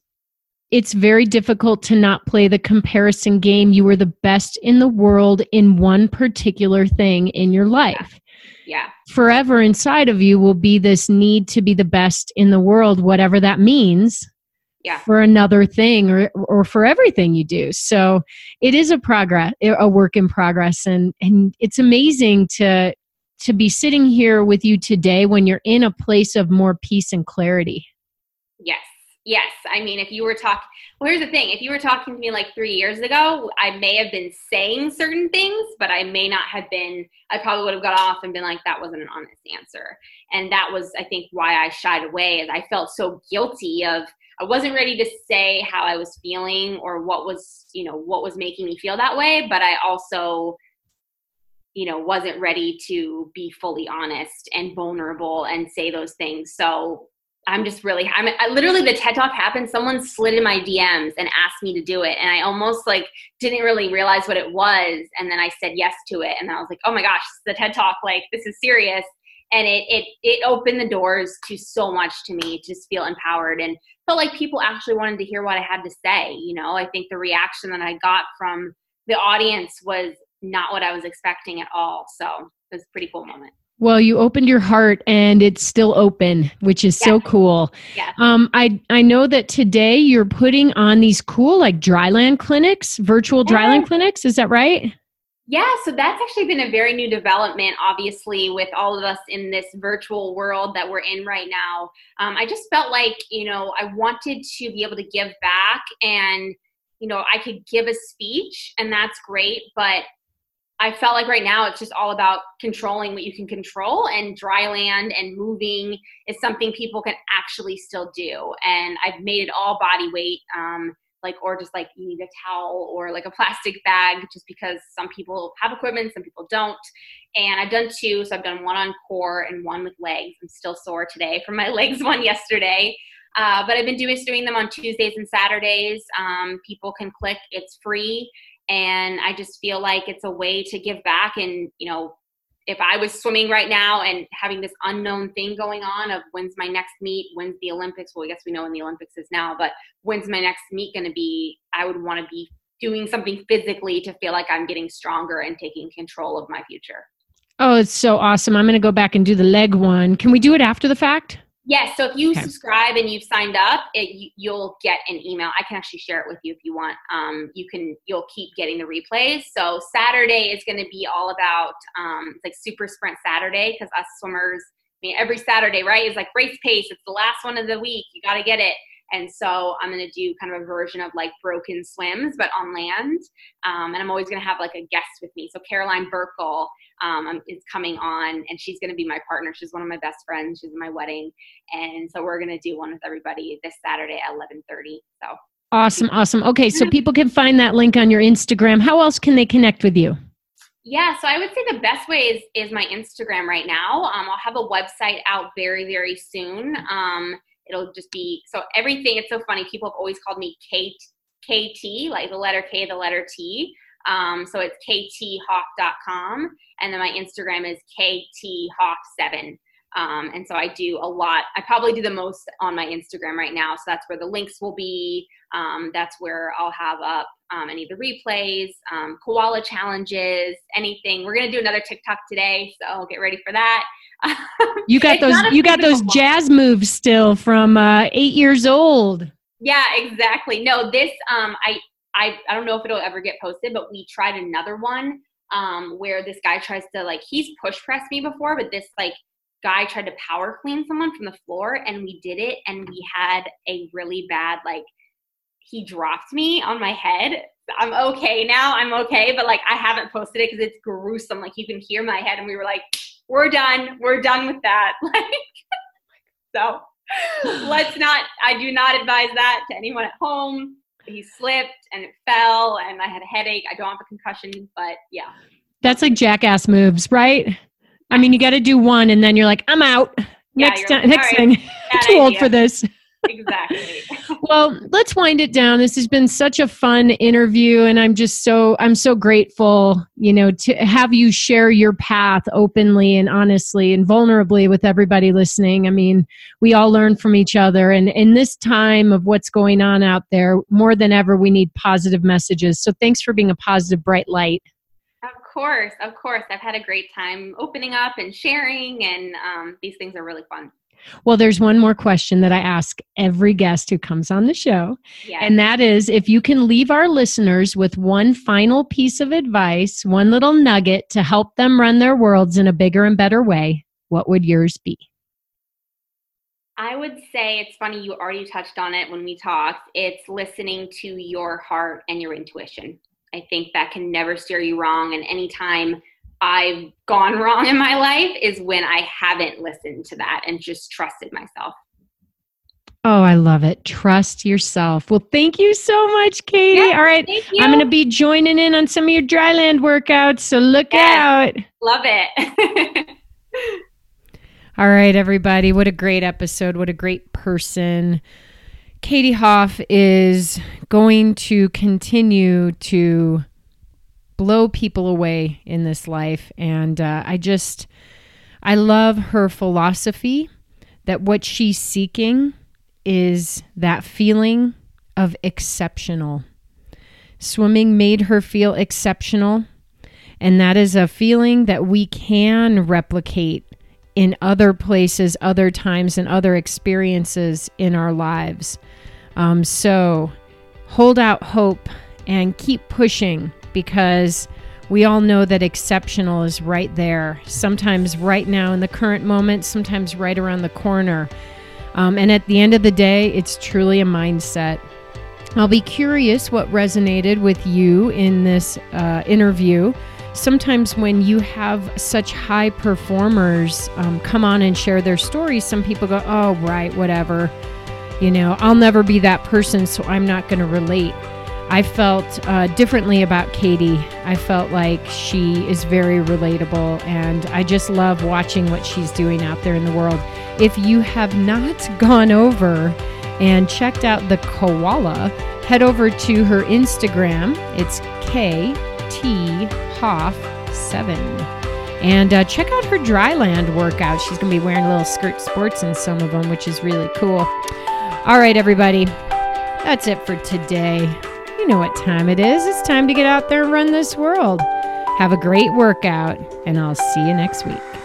it's very difficult to not play the comparison game. You were the best in the world in one particular thing in your life. Yeah. yeah. Forever inside of you will be this need to be the best in the world, whatever that means. Yeah. For another thing or or for everything you do. So it is a progress a work in progress and and it's amazing to to be sitting here with you today when you're in a place of more peace and clarity. Yes. Yes. I mean, if you were talking, well, here's the thing if you were talking to me like three years ago, I may have been saying certain things, but I may not have been, I probably would have got off and been like, that wasn't an honest answer. And that was, I think, why I shied away, is I felt so guilty of, I wasn't ready to say how I was feeling or what was, you know, what was making me feel that way. But I also, you know wasn't ready to be fully honest and vulnerable and say those things. So i'm just really i'm I, literally the ted talk happened someone slid in my dms and asked me to do it and i almost like didn't really realize what it was and then i said yes to it and i was like oh my gosh the ted talk like this is serious. And it it it opened the doors to so much to me to just feel empowered and felt like people actually wanted to hear what i had to say you know? I think the reaction that i got from the audience was not what I was expecting at all. So it was a pretty cool moment. Well, you opened your heart and it's still open, which is yeah. so cool. Yeah. Um, I I know that today you're putting on these cool like dryland clinics, virtual dryland clinics. Is that right? Yeah, so that's actually been a very new development, obviously, with all of us in this virtual world that we're in right now. Um, I just felt like, you know, I wanted to be able to give back and, you know, I could give a speech and that's great, but I felt like right now it's just all about controlling what you can control, and dry land and moving is something people can actually still do. And I've made it all body weight, um, like or just like you need a towel or like a plastic bag, just because some people have equipment, some people don't. And I've done two, so I've done one on core and one with legs. I'm still sore today from my legs one yesterday. Uh, but I've been doing doing them on Tuesdays and Saturdays. Um, people can click; it's free, and i just feel like it's a way to give back. And you know if i was swimming right now and having this unknown thing going on of when's my next meet when's the olympics? Well i guess we know when the olympics is now but when's my next meet going to be? I would want to be doing something physically to feel like i'm getting stronger and taking control of my future. Oh it's so awesome. I'm going to go back and do the leg one. Can we do it after the fact Yes. So if you okay. subscribe and you've signed up, it, you, will get an email. I can actually share it with you if you want. Um, you can. You'll keep getting the replays. So Saturday is going to be all about um, like Super Sprint Saturday because us swimmers. I mean, every Saturday, right? Is like race pace. It's the last one of the week. You got to get it. And so I'm going to do kind of a version of like broken swims, but on land. Um, and I'm always going to have like a guest with me. So Caroline Burckle um, is coming on, and she's going to be my partner. She's one of my best friends. She's in my wedding, and so we're going to do one with everybody this Saturday at 11:30. So awesome, awesome. Okay, so people can find that link on your Instagram. How else can they connect with you? Yeah, so I would say the best way is is my Instagram right now. Um, I'll have a website out very very soon. Um, it'll just be so everything. It's so funny. People have always called me Kate KT, like the letter K, the letter T. Um, so it's kthoff.com. And then my Instagram is kthoff7. Um, and so I do a lot. I probably do the most on my Instagram right now. So that's where the links will be. Um, that's where I'll have up um, any of the replays, um, koala challenges, anything. We're gonna do another TikTok today, so get ready for that. you got those. You got those jazz moves still from uh, eight years old. Yeah, exactly. No, this um, I I I don't know if it'll ever get posted, but we tried another one um, where this guy tries to like he's push pressed me before, but this like guy tried to power clean someone from the floor and we did it and we had a really bad like he dropped me on my head. I'm okay now i'm okay but like i haven't posted it because it's gruesome. Like you can hear my head and we were like we're done we're done with that. Like so let's not i do not advise that to anyone at home. He slipped and it fell and i had a headache. I don't have a concussion but yeah. That's like jackass moves right I mean, you got to do one, and then you're like, I'm out. Yeah, next time, next right, thing. I'm too idea. old for this. exactly. well, let's wind it down. This has been such a fun interview, and I'm just so I'm so grateful, you know, to have you share your path openly and honestly and vulnerably with everybody listening. I mean, we all learn from each other, and in this time of what's going on out there, more than ever, we need positive messages. So, thanks for being a positive, bright light course, of course. I've had a great time opening up and sharing, and um, these things are really fun. Well, there's one more question that I ask every guest who comes on the show. Yes. And that is if you can leave our listeners with one final piece of advice, one little nugget to help them run their worlds in a bigger and better way, what would yours be? I would say it's funny, you already touched on it when we talked. It's listening to your heart and your intuition. I think that can never steer you wrong. And anytime I've gone wrong in my life is when I haven't listened to that and just trusted myself. Oh, I love it. Trust yourself. Well, thank you so much, Katie. Yes, All right. I'm going to be joining in on some of your dryland workouts. So look yes, out. Love it. All right, everybody. What a great episode. What a great person. Katie Hoff is going to continue to blow people away in this life. And uh, I just, I love her philosophy that what she's seeking is that feeling of exceptional. Swimming made her feel exceptional. And that is a feeling that we can replicate in other places, other times, and other experiences in our lives. Um, so hold out hope and keep pushing because we all know that exceptional is right there. Sometimes right now in the current moment, sometimes right around the corner. Um, and at the end of the day, it's truly a mindset. I'll be curious what resonated with you in this uh, interview sometimes when you have such high performers um, come on and share their stories, some people go, oh, right, whatever. You know, I'll never be that person, so I'm not going to relate. I felt uh, differently about Katie. I felt like she is very relatable, and I just love watching what she's doing out there in the world. If you have not gone over and checked out the koala, head over to her Instagram. It's K T Hoff 7. And uh, check out her dryland workout. She's going to be wearing little skirt sports in some of them, which is really cool. All right, everybody. That's it for today. You know what time it is. It's time to get out there and run this world. Have a great workout, and I'll see you next week.